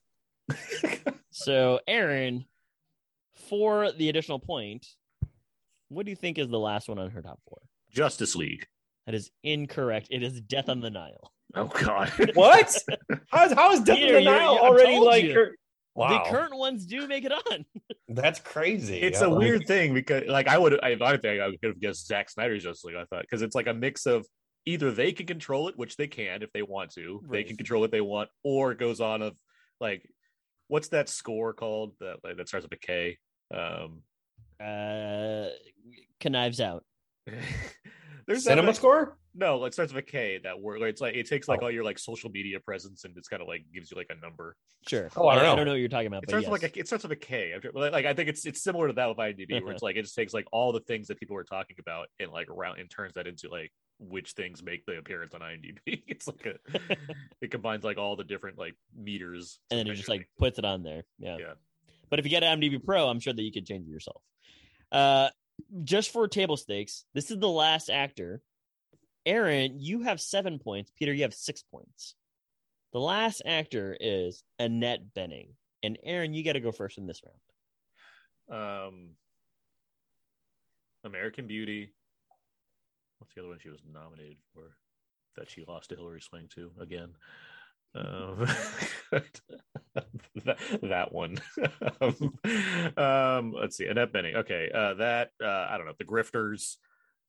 So, Aaron, for the additional point, what do you think is the last one on her top four? Justice League. That is incorrect. It is Death on the Nile. Oh God. What? How's how is Death Peter, in the Nile already like her? Wow, The current ones do make it on. that's crazy. It's Yeah, a like- weird thing because, like, I would, I, I think I could have guessed Zack Snyder's Justice League. I thought because it's like a mix of either they can control it, which they can if they want to, they can control what they want, or it goes on of like, what's that score called that like, that starts with a K? Um, Uh, Knives Out. there's that, cinema like- score. No, it starts with a K. That word. It's like it takes like Oh. all your like social media presence and it's kind of like gives you like a number. Sure. Oh, I don't know. I know. don't know what you're talking about. It but starts yes. with like a, it starts with a K. I'm tr- Like I think it's it's similar to that with IMDb, where it's like it just takes like all the things that people were talking about and like around and turns that into like which things make the appearance on IMDb. It's like a it combines like all the different like meters, and then it just like puts it on there. Yeah. Yeah. But if you get IMDb Pro, I'm sure that you could change it yourself. Uh, just for table stakes, this is the last actor. Aaron, you have seven points. Peter, you have six points. The last actor is Annette Bening, and Aaron, you got to go first in this round. um American Beauty. What's the other one she was nominated for that she lost to Hilary Swank to again? Um, that, that one. um, let's see, Annette Bening. Okay, uh, that uh, I don't know. The Grifters.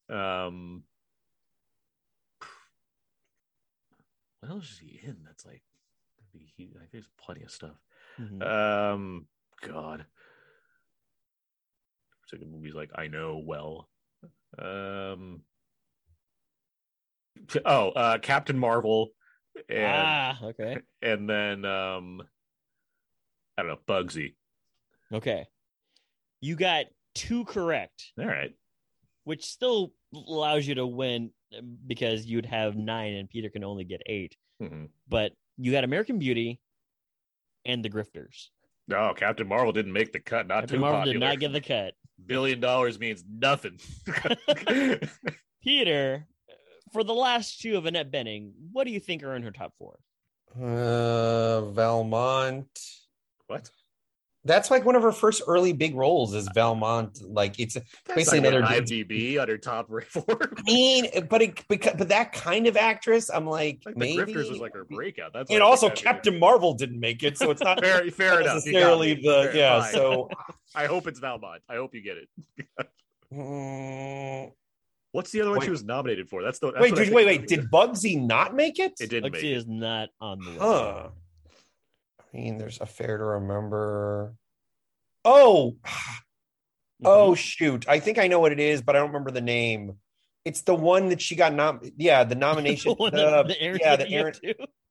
Um, what else is he in? That's like, he, like there's plenty of stuff. Mhm. Um, God, particular movies like I Know Well. Um, oh, uh, Captain Marvel, and ah, okay, and then um, I don't know, Bugsy. okay. You got two correct, All right, which still allows you to win because you'd have nine, and Peter can only get eight. Mhm. But you got American Beauty and The Grifters. no, Captain Marvel didn't make the cut. Not Captain too Marvel popular. did not get the cut. Billion dollars means nothing. Peter, for the last two of Annette Bening, what do you think are in her top four? Uh, Valmont. what? That's like one of her first early big roles is Valmont. Like it's basically That's another. not IMDb under top four. I mean, but it, because, but that kind of actress, I'm like, like the maybe. Grifters was like her breakout. That's and also think that- Captain Marvel didn't make it, so it's not Fair, fair enough. You got necessarily me. the Fair, yeah. fine. So I hope it's Valmont. I hope you get it. Mm, What's the other one Wait. she was nominated for? That's the that's wait, what I did, wait, wait. Did Bugsy not make it? it didn't make Bugsy it. is not on the list. Huh. I mean, there's a fair to remember. Oh, Mm-hmm. oh shoot! I think I know what it is, but I don't remember the name. It's the one that she got nom. Yeah, the nomination. The one the- the Aaron's yeah, the Aaron.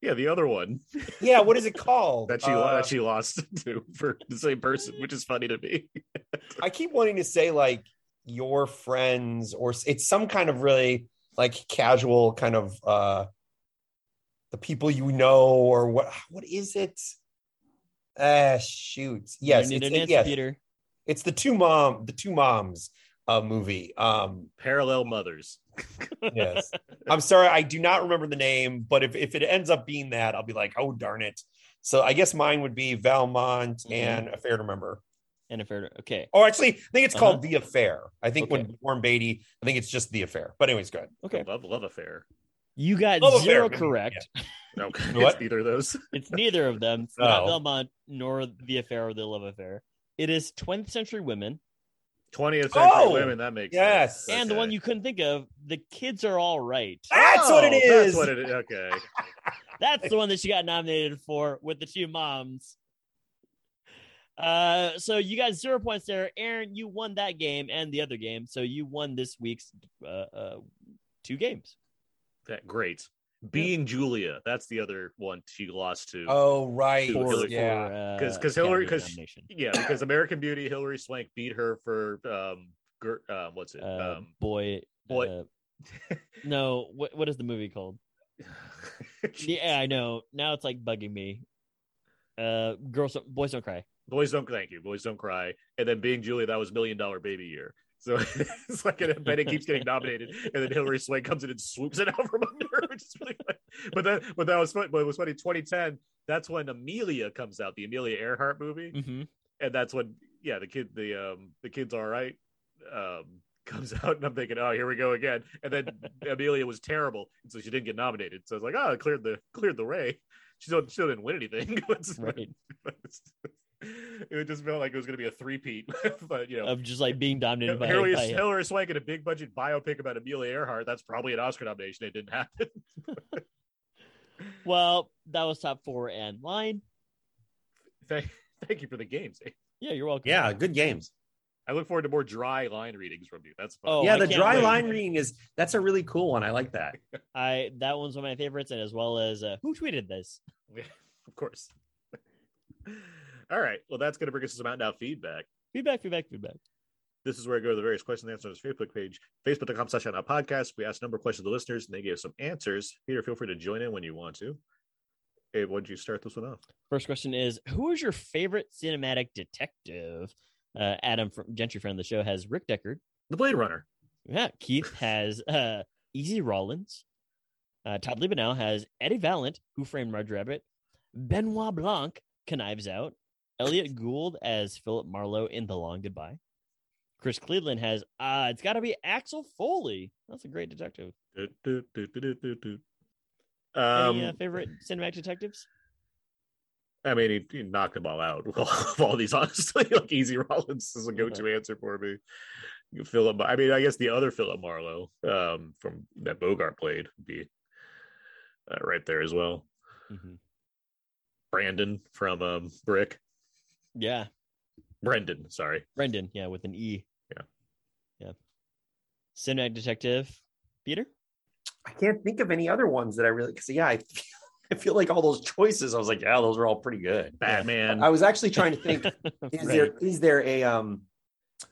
Yeah, the other one Yeah, what is it called? that she Uh, that she lost to for the same person, which is funny to me. I keep wanting to say like your friends, or it's some kind of really like casual kind of uh the people you know, or what? What is it? Ah, shoot. Yes, it's, an it- answer, yes. Peter. It's the two mom, the two moms uh movie. Um, Parallel mothers. yes. I'm sorry, I do not remember the name, but if, if it ends up being that, I'll be like, oh darn it. So I guess mine would be Valmont Mm-hmm. and Affair to Remember. And if it, okay, Oh, actually, I think it's Uh-huh. called The Affair. I think Okay. when Warren Beatty, I think it's just The Affair. But anyways, good. okay. Love love affair. You got Love zero affair. correct. Okay, What? it's neither of those. It's neither of them. It's not Oh. Valmont nor the affair or the love affair. It is 20th century women. 20th century Oh, women. That makes yes. sense. And the one you couldn't think of, the kids are all right. That's what it Oh. That's what it is. Okay. That's the one that she got nominated for with the two moms. Uh, so you got zero points there. Aaron, you won that game and the other game, so you won this week's uh, uh two games. That great. Being Julia. That's the other one she lost to. Oh right, For- For, yeah. uh, because because Hilary because yeah because American Beauty Hilary Swank beat her for um gir- uh, what's it uh, um boy, boy- uh, no, what what is the movie called? Yeah, I know. Now it's like bugging me. Uh, girls, Don't- boys don't cry. Boys don't thank you. Boys don't cry. And then being Julia, that was Million Dollar Baby Year. So it's like and Bennett keeps getting nominated, and then Hilary Swank comes in and swoops it out from under her. Which is really funny. But that, but that was funny. But it was funny. 2010. That's when Amelia comes out, the Amelia Earhart movie, Mm-hmm. and that's when yeah, the kid, the um, the kid's all right. Um, comes out, and I'm thinking, oh, here we go again. And then Amelia was terrible, and so she didn't get nominated. So I was like, oh, cleared the cleared the way. She still, she still didn't win anything. Right. It just felt like it was going to be a three-peat, but you know, Of just like being dominated by, Hilary, by Hilary Swank in a big budget biopic about Amelia Earhart. That's probably an Oscar nomination. It didn't happen. Well, that was top four and line. thank, thank you for the games. Yeah, you're welcome. Yeah, good games. I look forward to more dry line readings from you. That's fun. Oh, yeah, I the dry wait. line reading is that's a really cool one. I like that. I that one's one of my favorites, and as well as uh, who tweeted this? Yeah, of course. All right. Well, that's going to bring us to some out now feedback. Feedback, feedback, feedback. This is where I go to the various questions and answers on his Facebook page, facebook.com slash out podcast. We asked a number of questions to the listeners and they gave some answers. Peter, feel free to join in when you want to. Hey, why don't you start this one off? First question is Who is your favorite cinematic detective? Uh, Adam from Gentry friend of the show has Rick Deckard. The Blade Runner. Yeah, Keith has uh, Easy Rawlins. Uh, Todd Liebenow has Eddie Valiant, Who Framed Roger Rabbit. Benoit Blanc, Knives Out. Elliot Gould as Philip Marlowe in The Long Goodbye. Chris Cleveland has uh it's got to be Axel Foley. That's a great detective. Do, do, do, do. Any uh, Um, favorite cinematic detectives? I mean, he, he knocked them all out of all these, honestly. Like, Easy Rawlins is a go to answer for me. Philip, I mean, I guess the other Philip Marlowe um, from that Bogart played would be uh, right there as well. Mhm. Brandon from um, Brick. Yeah, Brendan, sorry. Brendan. Yeah, with an E. Yeah. yeah. Cinematic detective, Peter. I can't think of any other ones that I really because yeah, I feel, I feel like all those choices. I was like, yeah, those are all pretty good. Batman. I was actually trying to think is Right. there is there a um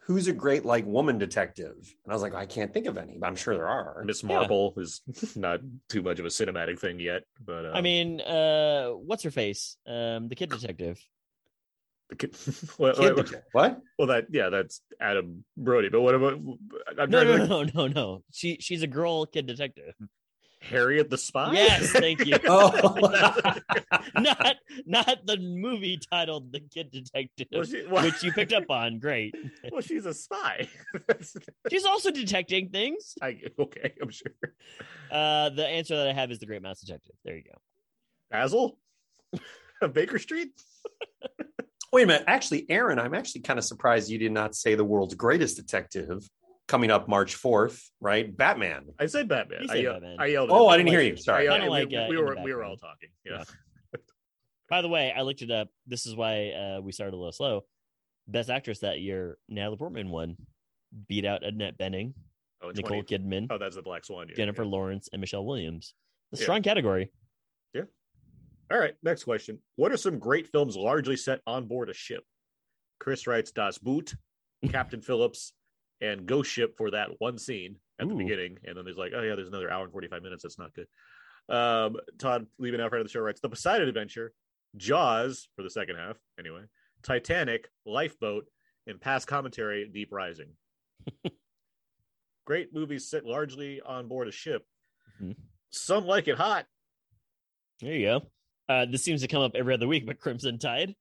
who's a great like woman detective? And I was like, I can't think of any, but I'm sure there are. Miss Yeah. Is not too much of a cinematic thing yet, but um, I mean, uh, what's her face? Um, the kid detective. The kid, well, Kid what? well, that yeah, that's Adam Brody. But what about I'm No, trying to no, no, no, no. She she's a girl kid detective. Harriet the Spy? Yes, thank you. Oh. not not the movie titled The Kid Detective, Well, she- well- which you picked up on. Great. well, she's a spy. She's also detecting things. I, okay, I'm sure. Uh, the answer that I have is The Great Mouse Detective. There you go. Basil? Baker Street? Wait a minute. Actually, Aaron, I'm actually kind of surprised you did not say the world's greatest detective coming up March 4th, right? Batman. I said Batman. You I, said yell- Batman. I yelled. Oh. I didn't hear you. Sorry. I- Kinda we- like, we, uh, we were we were all talking. Yeah. By the way, I looked it up. This is why uh, we started a little slow. Best actress that year, Natalie Portman won, beat out Annette Bening, Oh, Nicole 20 Kidman, Oh, that's the Black Swan. year, Jennifer yeah. Lawrence, and Michelle Williams. A Yeah. strong category. All right, next question. What are some great films largely set on board a ship? Chris writes Das Boot, Captain Phillips, and Ghost Ship for that one scene at the beginning. And then there's like, oh, yeah, there's another hour and 45 minutes. That's not good. Um, Todd, Liebenow front of the show, writes The Poseidon Adventure, Jaws for the second half, anyway, Titanic, Lifeboat, and past commentary, Deep Rising. great movies set largely on board a ship. Mhm. Some like it hot. There you go. Uh, this seems to come up every other week, but Crimson Tide,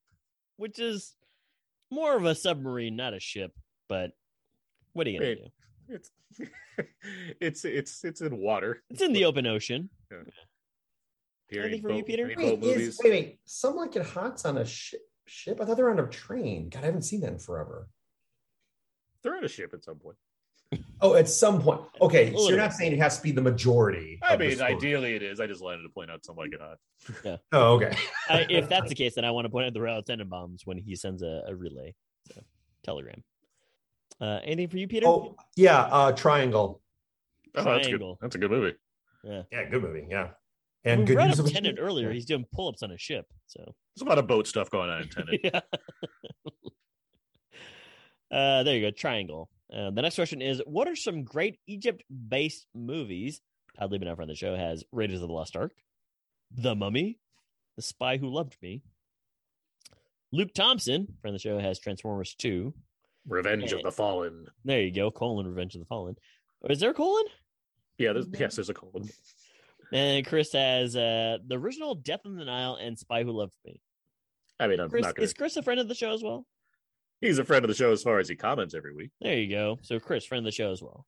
which is more of a submarine, not a ship. But what are you gonna Wait. do? It's it's it's it's in water. It's in the open ocean. Yeah. Here, any Anything for you, Peter? Wait, is, wait, wait. Someone get hots on a ship? Ship? I thought they were on a train. God, I haven't seen that in forever. They're on a ship at some point. Oh, at some point. Okay, so you're not saying it has to be the majority. I mean, ideally it is. I just wanted to point out something like it hot. Oh, okay. I, if that's the case, then I want to point out the Royal Tenenbaums when he sends a, a relay, so telegram. Uh, anything for you, Peter? Oh, yeah. Uh, Triangle. Oh, that's good. Triangle. That's a good movie. yeah. Yeah, good movie. Yeah. And And we good brought use of Tenet earlier. He's doing pull-ups on a ship. So There's a lot of boat stuff going on in Tenet. yeah. uh, there you go. Triangle. Uh, the next question is: What are some great Egypt-based movies? Todd Liebenow on the show has Raiders of the Lost Ark, The Mummy, The Spy Who Loved Me. Luke Thompson from the show has Transformers Two. Revenge of the Fallen. There you go. Colon Revenge of the Fallen. Oh, Is there a colon? Yeah, there's, yes, there's a colon. And Chris has uh, the original Death in the Nile and Spy Who Loved Me. I mean, I'm Chris, not gonna. is Chris a friend of the show as well? He's a friend of the show as far as he comments every week. There you go. So Chris, friend of the show as well.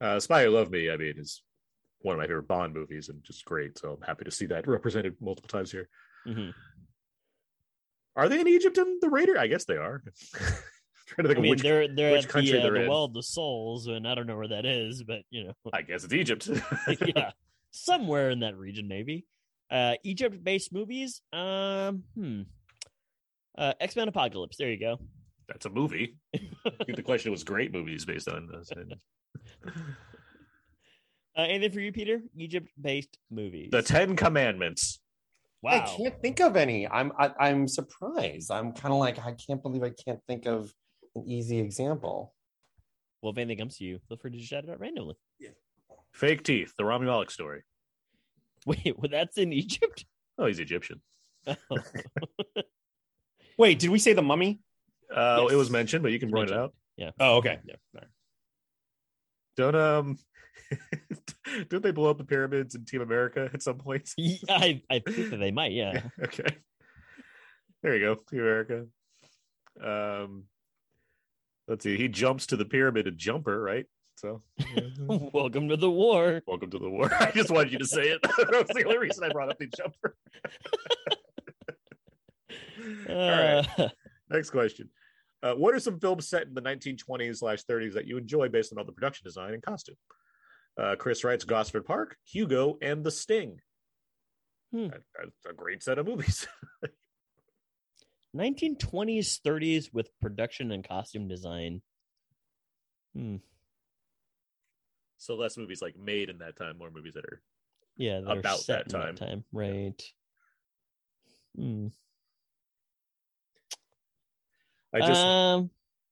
Uh, Spy Who Loved Me, I mean, is one of my favorite Bond movies and just great. So I'm happy to see that represented multiple times here. hmm Are they in Egypt in the Raider? I guess they are. trying to think I mean, which. they're they're which at country the, uh, they're the in. Well of the Souls, and I don't know where that is, but you know, I guess it's Egypt. yeah, somewhere in that region, maybe. Uh, Egypt-based movies. Um, hmm. Uh, X Men Apocalypse. There you go. That's a movie. I think the question was great movies based on this. Uh, anything for you, Peter? Egypt-based movies. The Ten Commandments. Wow, I can't think of any. I'm I, I'm surprised. I'm kind of like I can't believe I can't think of an easy example. Well, if anything comes to you, feel free to just shout it out randomly. Fake Teeth, the Rami Malek story. Wait, well, that's in Egypt. Oh, he's Egyptian. Wait, did we say the mummy? Uh, Yes. It was mentioned, but you can run it out. Yeah. Oh, okay. Yeah. right. Don't um, don't they blow up the pyramids in Team America at some point? Yeah, I I think that they might. Yeah. okay. There you go, Team America. Um, let's see. He jumps to the pyramid in Jumper, right? So, Welcome to the war. welcome to the war. I just wanted you to say it. that was the only reason I brought up the Jumper. All right. Uh, Next question. Uh, what are some films set in the 1920s slash 30s that you enjoy based on all the production design and costume? Uh, Chris writes Gosford Park, Hugo, and The Sting. Hmm. That- That's a great set of movies. 1920s, 30s with production and costume design. Hmm. so less movies like made in that time, more movies that are. Yeah, they're About set that in time. Right. Hmm. I just um.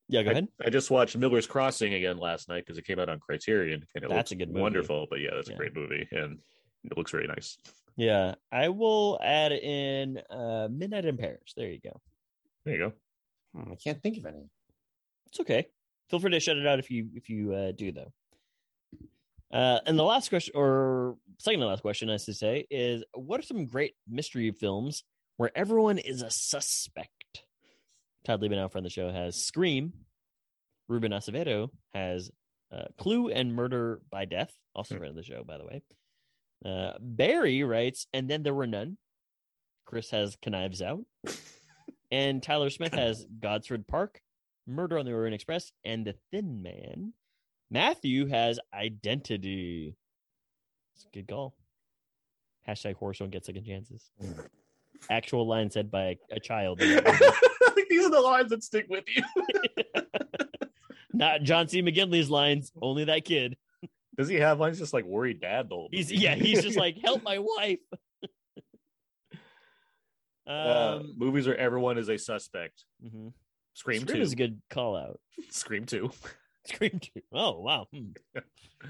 Yeah, go ahead. I just watched Miller's Crossing again last night because it came out on Criterion and it That's looks a good movie. wonderful. But yeah, that's Yeah. a great movie and it looks very nice. Yeah, I will add in uh Midnight in Paris. There you go. There you go. Hmm, I can't think of any. It's okay. Feel free to shut it out if you if you uh, do though. Uh, and the last question, or second to last question, I should say, is what are some great mystery films where everyone is a suspect? Todd Liebenow from the show has Scream. Ruben Acevedo has uh, Clue and Murder by Death, also friend of the show, by the way. Uh, Barry writes, and then there were none. Chris has Knives Out. and Tyler Smith has Gosford Park, Murder on the Orient Express, and The Thin Man. Matthew has Identity. It's a good call. Hashtag horse don't get second chances. Actual line said by a child. These are the lines that stick with you. Not John C. McGinley's lines, only that kid. Does he have lines just like worried dad though? He's yeah, he's just like, help my wife. Uh, um movies where everyone is a suspect. mhm. Scream, Scream two. is a good call out. Scream two. Scream two. Oh wow. Hmm.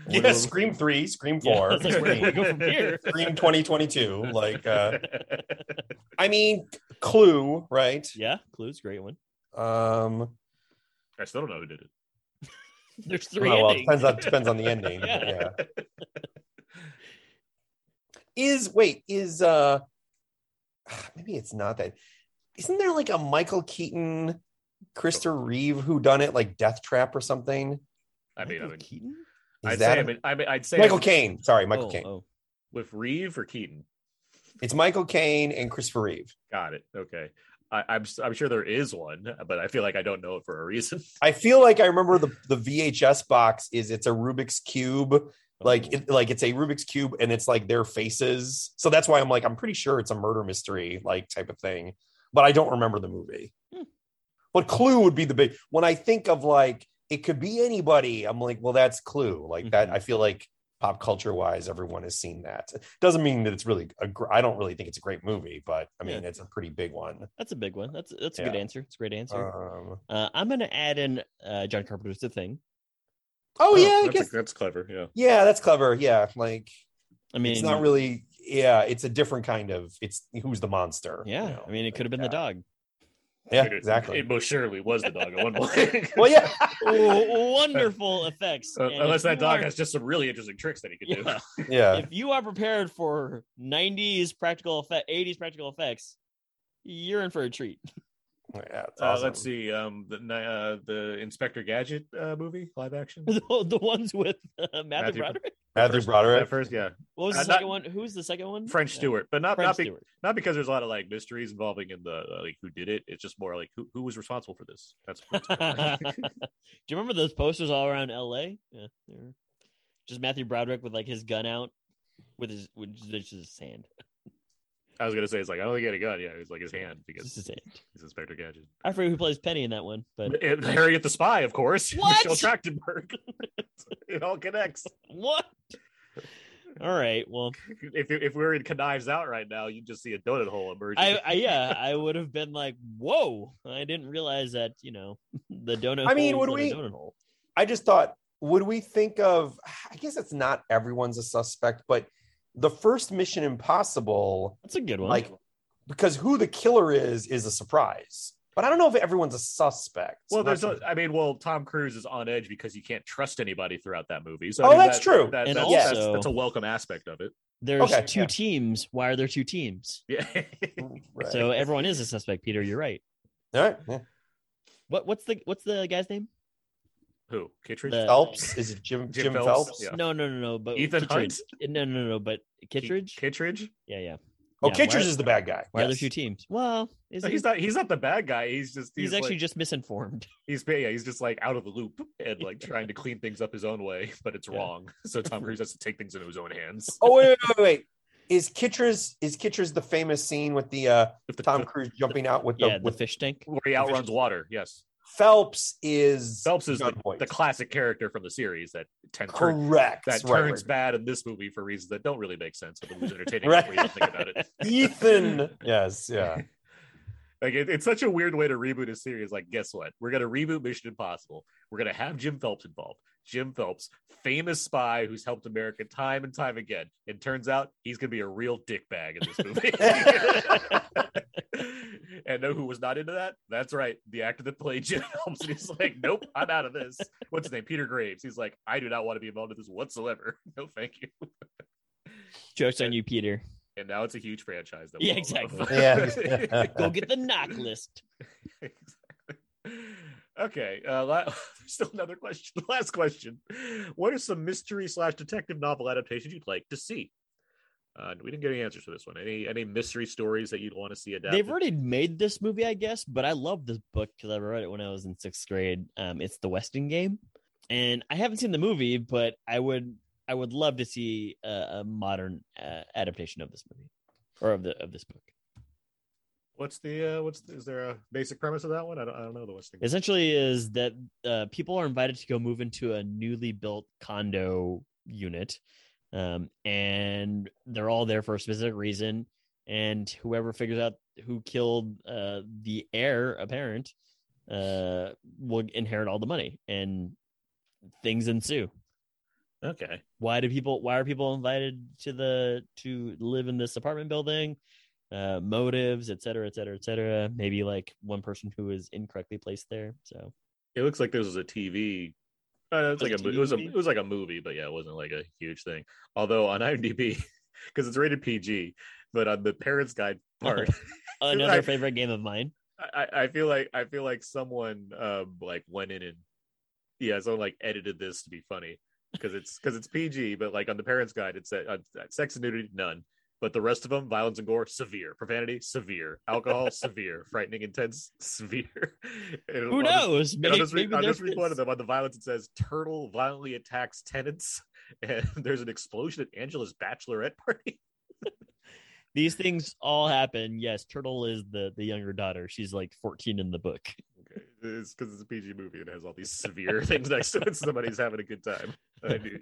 Yeah, Scream three, Scream four, I was like, where do we go from here? Scream 2022. Like, uh, I mean, Clue, right? Yeah, Clue's a great one. Um, I still don't know who did it. There's three oh, well, endings. depends on depends on the ending. Yeah. yeah. Is wait is uh maybe it's not that. Isn't there like a Michael Keaton, Christopher Reeve who done it like Death Trap or something? I mean, I mean, Keaton. Is I'd that say, I a- mean, I mean, I'd say Michael Caine. Sorry, Michael oh, Caine. oh. with Reeve or Keaton. It's Michael Caine and Christopher Reeve. Got it. Okay. I, I'm I'm sure there is one, but I feel like I don't know it for a reason. I feel like I remember the the VHS box is it's a Rubik's cube, like it, like it's a Rubik's cube, and it's like their faces. So that's why I'm like I'm pretty sure it's a murder mystery like type of thing, but I don't remember the movie. Hmm. But Clue would be the big when I think of like it could be anybody. I'm like, well, that's Clue. Like that. Mhm. I feel like pop culture wise, everyone has seen that. Doesn't mean that it's really a. gr- I don't really think it's a great movie, but I mean, Yeah. it's a pretty big one. That's a big one. That's that's a good answer. It's a great answer. Um, Uh, I'm gonna add in uh, John Carpenter's The Thing. oh yeah, I that's, guess that's clever. Yeah. Yeah, that's clever. Yeah, like I mean, it's not really. Yeah, it's a different kind of. It's who's the monster. Yeah, you know, I mean, it could have been yeah. the dog. Yeah, It- exactly. It most surely was the dog at one point. well, yeah, wonderful effects. Uh, unless that dog are- has just some really interesting tricks that he could Yeah. do. yeah. If you are prepared for 90s practical effect, 80s practical effects, you're in for a treat. Yeah it's Uh. Let's see. Um, the uh, the Inspector Gadget uh, movie live action. the, the ones with uh, Matthew, Matthew- Broderick. Matthew First- Broderick. First, yeah, What was Uh, the not- second one? Who's the second one? French Uh, Stewart, but not French not, be, Stewart. not because there's a lot of like mysteries involving in the uh, like who did it. It's just more like who who was responsible for this. That's. that's Do you remember those posters all around LA? Yeah, just Matthew Broderick with like his gun out with his with just his hand. I was gonna say it's like I don't think he had a gun. Yeah, it was like his hand because Just his hand. he's Inspector Gadget. I forget who plays Penny in that one, but And Harriet the Spy, of course. What? Michelle Trachtenberg. it all connects. what? All right. Well, If if we were in Knives Out right now, you'd just see a donut hole emerge. I, I yeah, I would have been like, "Whoa!" I didn't realize that. You know, the donut. I mean, would we- Donut hole. I just thought, would we think of? I guess it's not everyone's a suspect, but the first Mission Impossible, That's a good one. like, because who the killer is is a surprise. But I don't know if everyone's a suspect. well, I'm there's not a, I mean, well, Tom Cruise is on edge because you can't trust anybody throughout that movie. So I Oh, mean, that's that- true. That, And that's, also- that's, that's a welcome aspect of it. There's okay, two yeah. teams. Why are there two teams? Yeah. Right. So everyone is a suspect. Peter, you're right. all right. Yeah. What what's the what's the guy's name? Who? Kittredge? The- Phelps is it Jim Jim Jim, Phelps? Phelps? Yeah. No, no, no, no. But Ethan Kittredge. No, no, no, no. But Kittredge. Kittredge? Yeah, yeah. Oh, Yeah, Kittredge is the bad guy. Why are there two teams? Well, is No, he? he's not. He's not the bad guy. He's just. He's, He's, actually like, just misinformed. He's yeah. He's just like out of the loop and like trying to clean things up his own way, but it's Yeah. wrong. So Tom Cruise has to take things into his own hands. Oh wait, wait, wait, wait. Is Kittredge is Kittredge the famous scene with the uh With the, Tom Cruise jumping out with the yeah, the with fish tank. where he outruns water. Yes, Phelps is Phelps is the, the classic character from the series that tend turn, correct. that Right, turns right. bad in this movie for reasons that don't really make sense, but it was entertaining Right. when you think about it. Ethan. Yes, yeah. Like it, it's such a weird way to reboot a series. Like, guess what? We're gonna reboot Mission Impossible. We're gonna have Jim Phelps involved. Jim Phelps, famous spy who's helped America time and time again. And turns out he's gonna be a real dickbag in this movie. and know who was not into that? That's right, the actor that played Jim Phelps. And he's like, "Nope, I'm out of this." What's his name? Peter Graves. He's like, "I do not want to be involved in this whatsoever. No, thank you." Jokes on you, Peter. And now it's a huge franchise. That we Yeah, exactly. Yeah. Go get the knock list. Okay. Uh, la- still another question. Last question. What are some mystery slash detective novel adaptations you'd like to see? Uh, we didn't get any answers for this one. Any any mystery stories that you'd want to see adapted? They've already made this movie, I guess, but I love this book because I read it when I was in sixth grade. Um, it's the Westing Game, and I haven't seen the movie, but I would I would love to see a, a modern uh, adaptation of this movie or of the of this book. What's the uh, what's the, is there a basic premise of that one? I don't I don't know the Westing. Essentially, is that uh, people are invited to go move into a newly built condo unit, um, and they're all there for a specific reason. And whoever figures out who killed uh, the heir apparent uh, will inherit all the money, and things ensue. Okay. Why do people? Why are people invited to the to live in this apartment building? Uh, motives, et cetera, et cetera, et cetera. Maybe like one person who is incorrectly placed there. So It looks like this was a TV. Uh, it's like a Like a it was a it was like a movie, but yeah, it wasn't like a huge thing. Although on IMDb, because it's rated PG, but on the parents' guide part, another I- favorite game of mine. I, I feel like I feel like someone um like went in and yeah, someone like edited this to be funny because it's because it's PG, but like on the parents' guide, it said uh, sex and nudity none. But the rest of them, violence and gore, severe. Profanity, severe. Alcohol, severe. Frightening, intense, severe. And Who just- knows? Maybe, just maybe I'll just read one of them. On the violence, it says turtle violently attacks tenants, and there's an explosion at Angela's bachelorette party. These things all happen. Yes, Turtle is the the younger daughter. She's like 14 in the book. Okay, it's because it's a PG movie and it has all these severe things next to it. Somebody's having a good time. I do-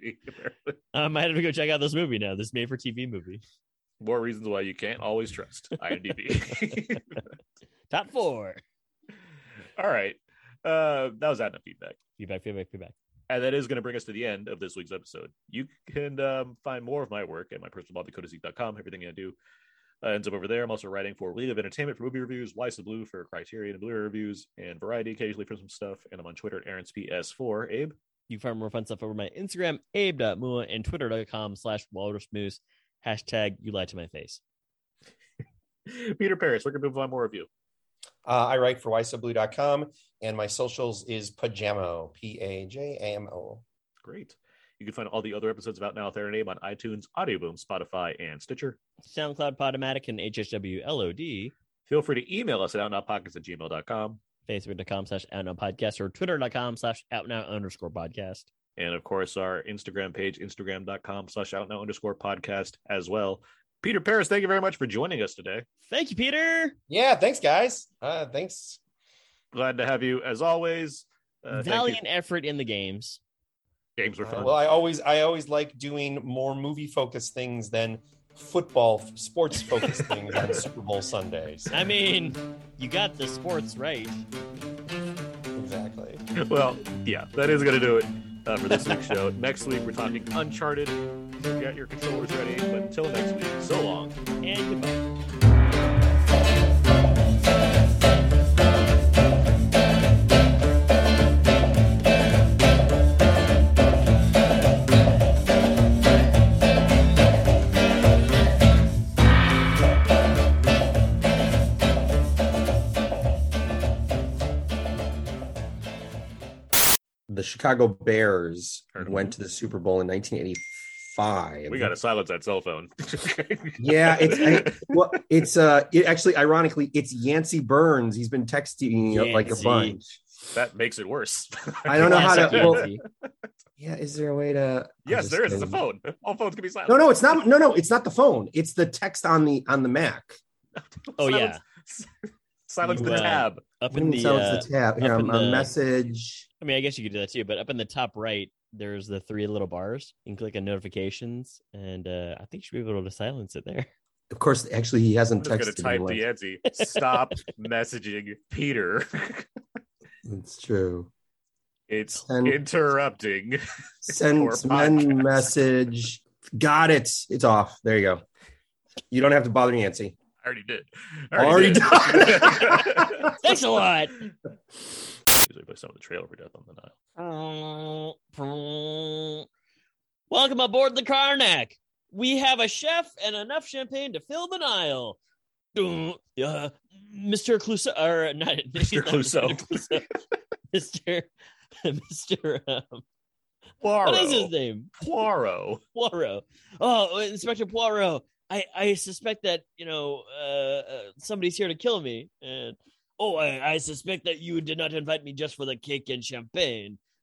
Um, I had to go check out this movie now. This made for TV movie. More reasons why you can't always trust IMDb. Top four. all right, uh, that was that enough feedback. Feedback, feedback, feedback. And that is going to bring us to the end of this week's episode. You can um, find more of my work at my personal blog, thecodeiszeek.com. Everything I do uh, ends up over there. I'm also writing for We Live Entertainment for movie reviews, Why So Blu for Criterion and Blu-ray reviews, and Variety occasionally for some stuff. And I'm on Twitter at AaronsPS4. Abe? You can find more fun stuff over my Instagram, abe.mua, and twitter.com slash walrusmoose. Hashtag you lied to my face. Peter Paras, where can people find more of you? Uh, I write for ysoblu.com and my socials is Pajamo, P A J A M O. Great. You can find all the other episodes about Now Their Name on iTunes, Audioboom, Spotify, and Stitcher. SoundCloud, Podomatic, and HSWLOD. Feel free to email us at outnowpodcast at gmail.com. Facebook.com slash outnow podcast or Twitter.com slash outnow underscore podcast. And of course, our Instagram page, instagram.com slash outnow underscore podcast as well. Peter Paras, thank you very much for joining us today. Thank you, Peter. Yeah, thanks, guys. Uh, thanks. Glad to have you as always. Uh. Valiant effort in the games. Games were Uh, fun. well, I always I always like doing more movie focused things than football sports focused things on Super Bowl Sundays. I mean, you got the sports right. Exactly. well, yeah, that is going to do it uh, for this week's show. Next week, we're talking Uncharted. Get your controllers ready. But until next week, so long. And goodbye. The Chicago Bears Heard went to the Super Bowl in 1985. We got to silence that cell phone. Yeah, it's I, well, it's uh, it actually, ironically, it's Yancey Burns. He's been texting you like a bunch. that makes it worse. I don't know how to. Classic Well, yeah, is there a way to? Yes, there is. It's a phone. All phones can be silent. No, no, it's not. No, no, it's not the phone. It's the text on the on the Mac. Oh, yeah. Silence- Silence You, the uh, tab. Up in the, mean uh, silence the tab? Here, up I'm in on the- message. I mean, I guess you could do that too, but up in the top right, there's the three little bars. You can click on notifications, and uh, I think you should be able to silence it there. Of course, actually, he I'm hasn't just going to texted type me. to Yancey. Stop messaging Peter. It's true. It's Send- interrupting. Send Or send message. Got it. It's off. There you go. You don't have to bother Nancy. I already did. I Already did. done. Thanks a lot. Usually some of the trailer for Death on the Nile. Welcome aboard the Karnak. We have a chef and enough champagne to fill the Nile. Uh, Mr. Clouseau, or not Mr. Clouseau. Mr. Mr. Um, Poirot. what is his name? Poirot. Poirot. Oh, Inspector Poirot. I, I suspect that you know uh, uh, somebody's here to kill me, and oh, I, I suspect that you did not invite me just for the cake and champagne.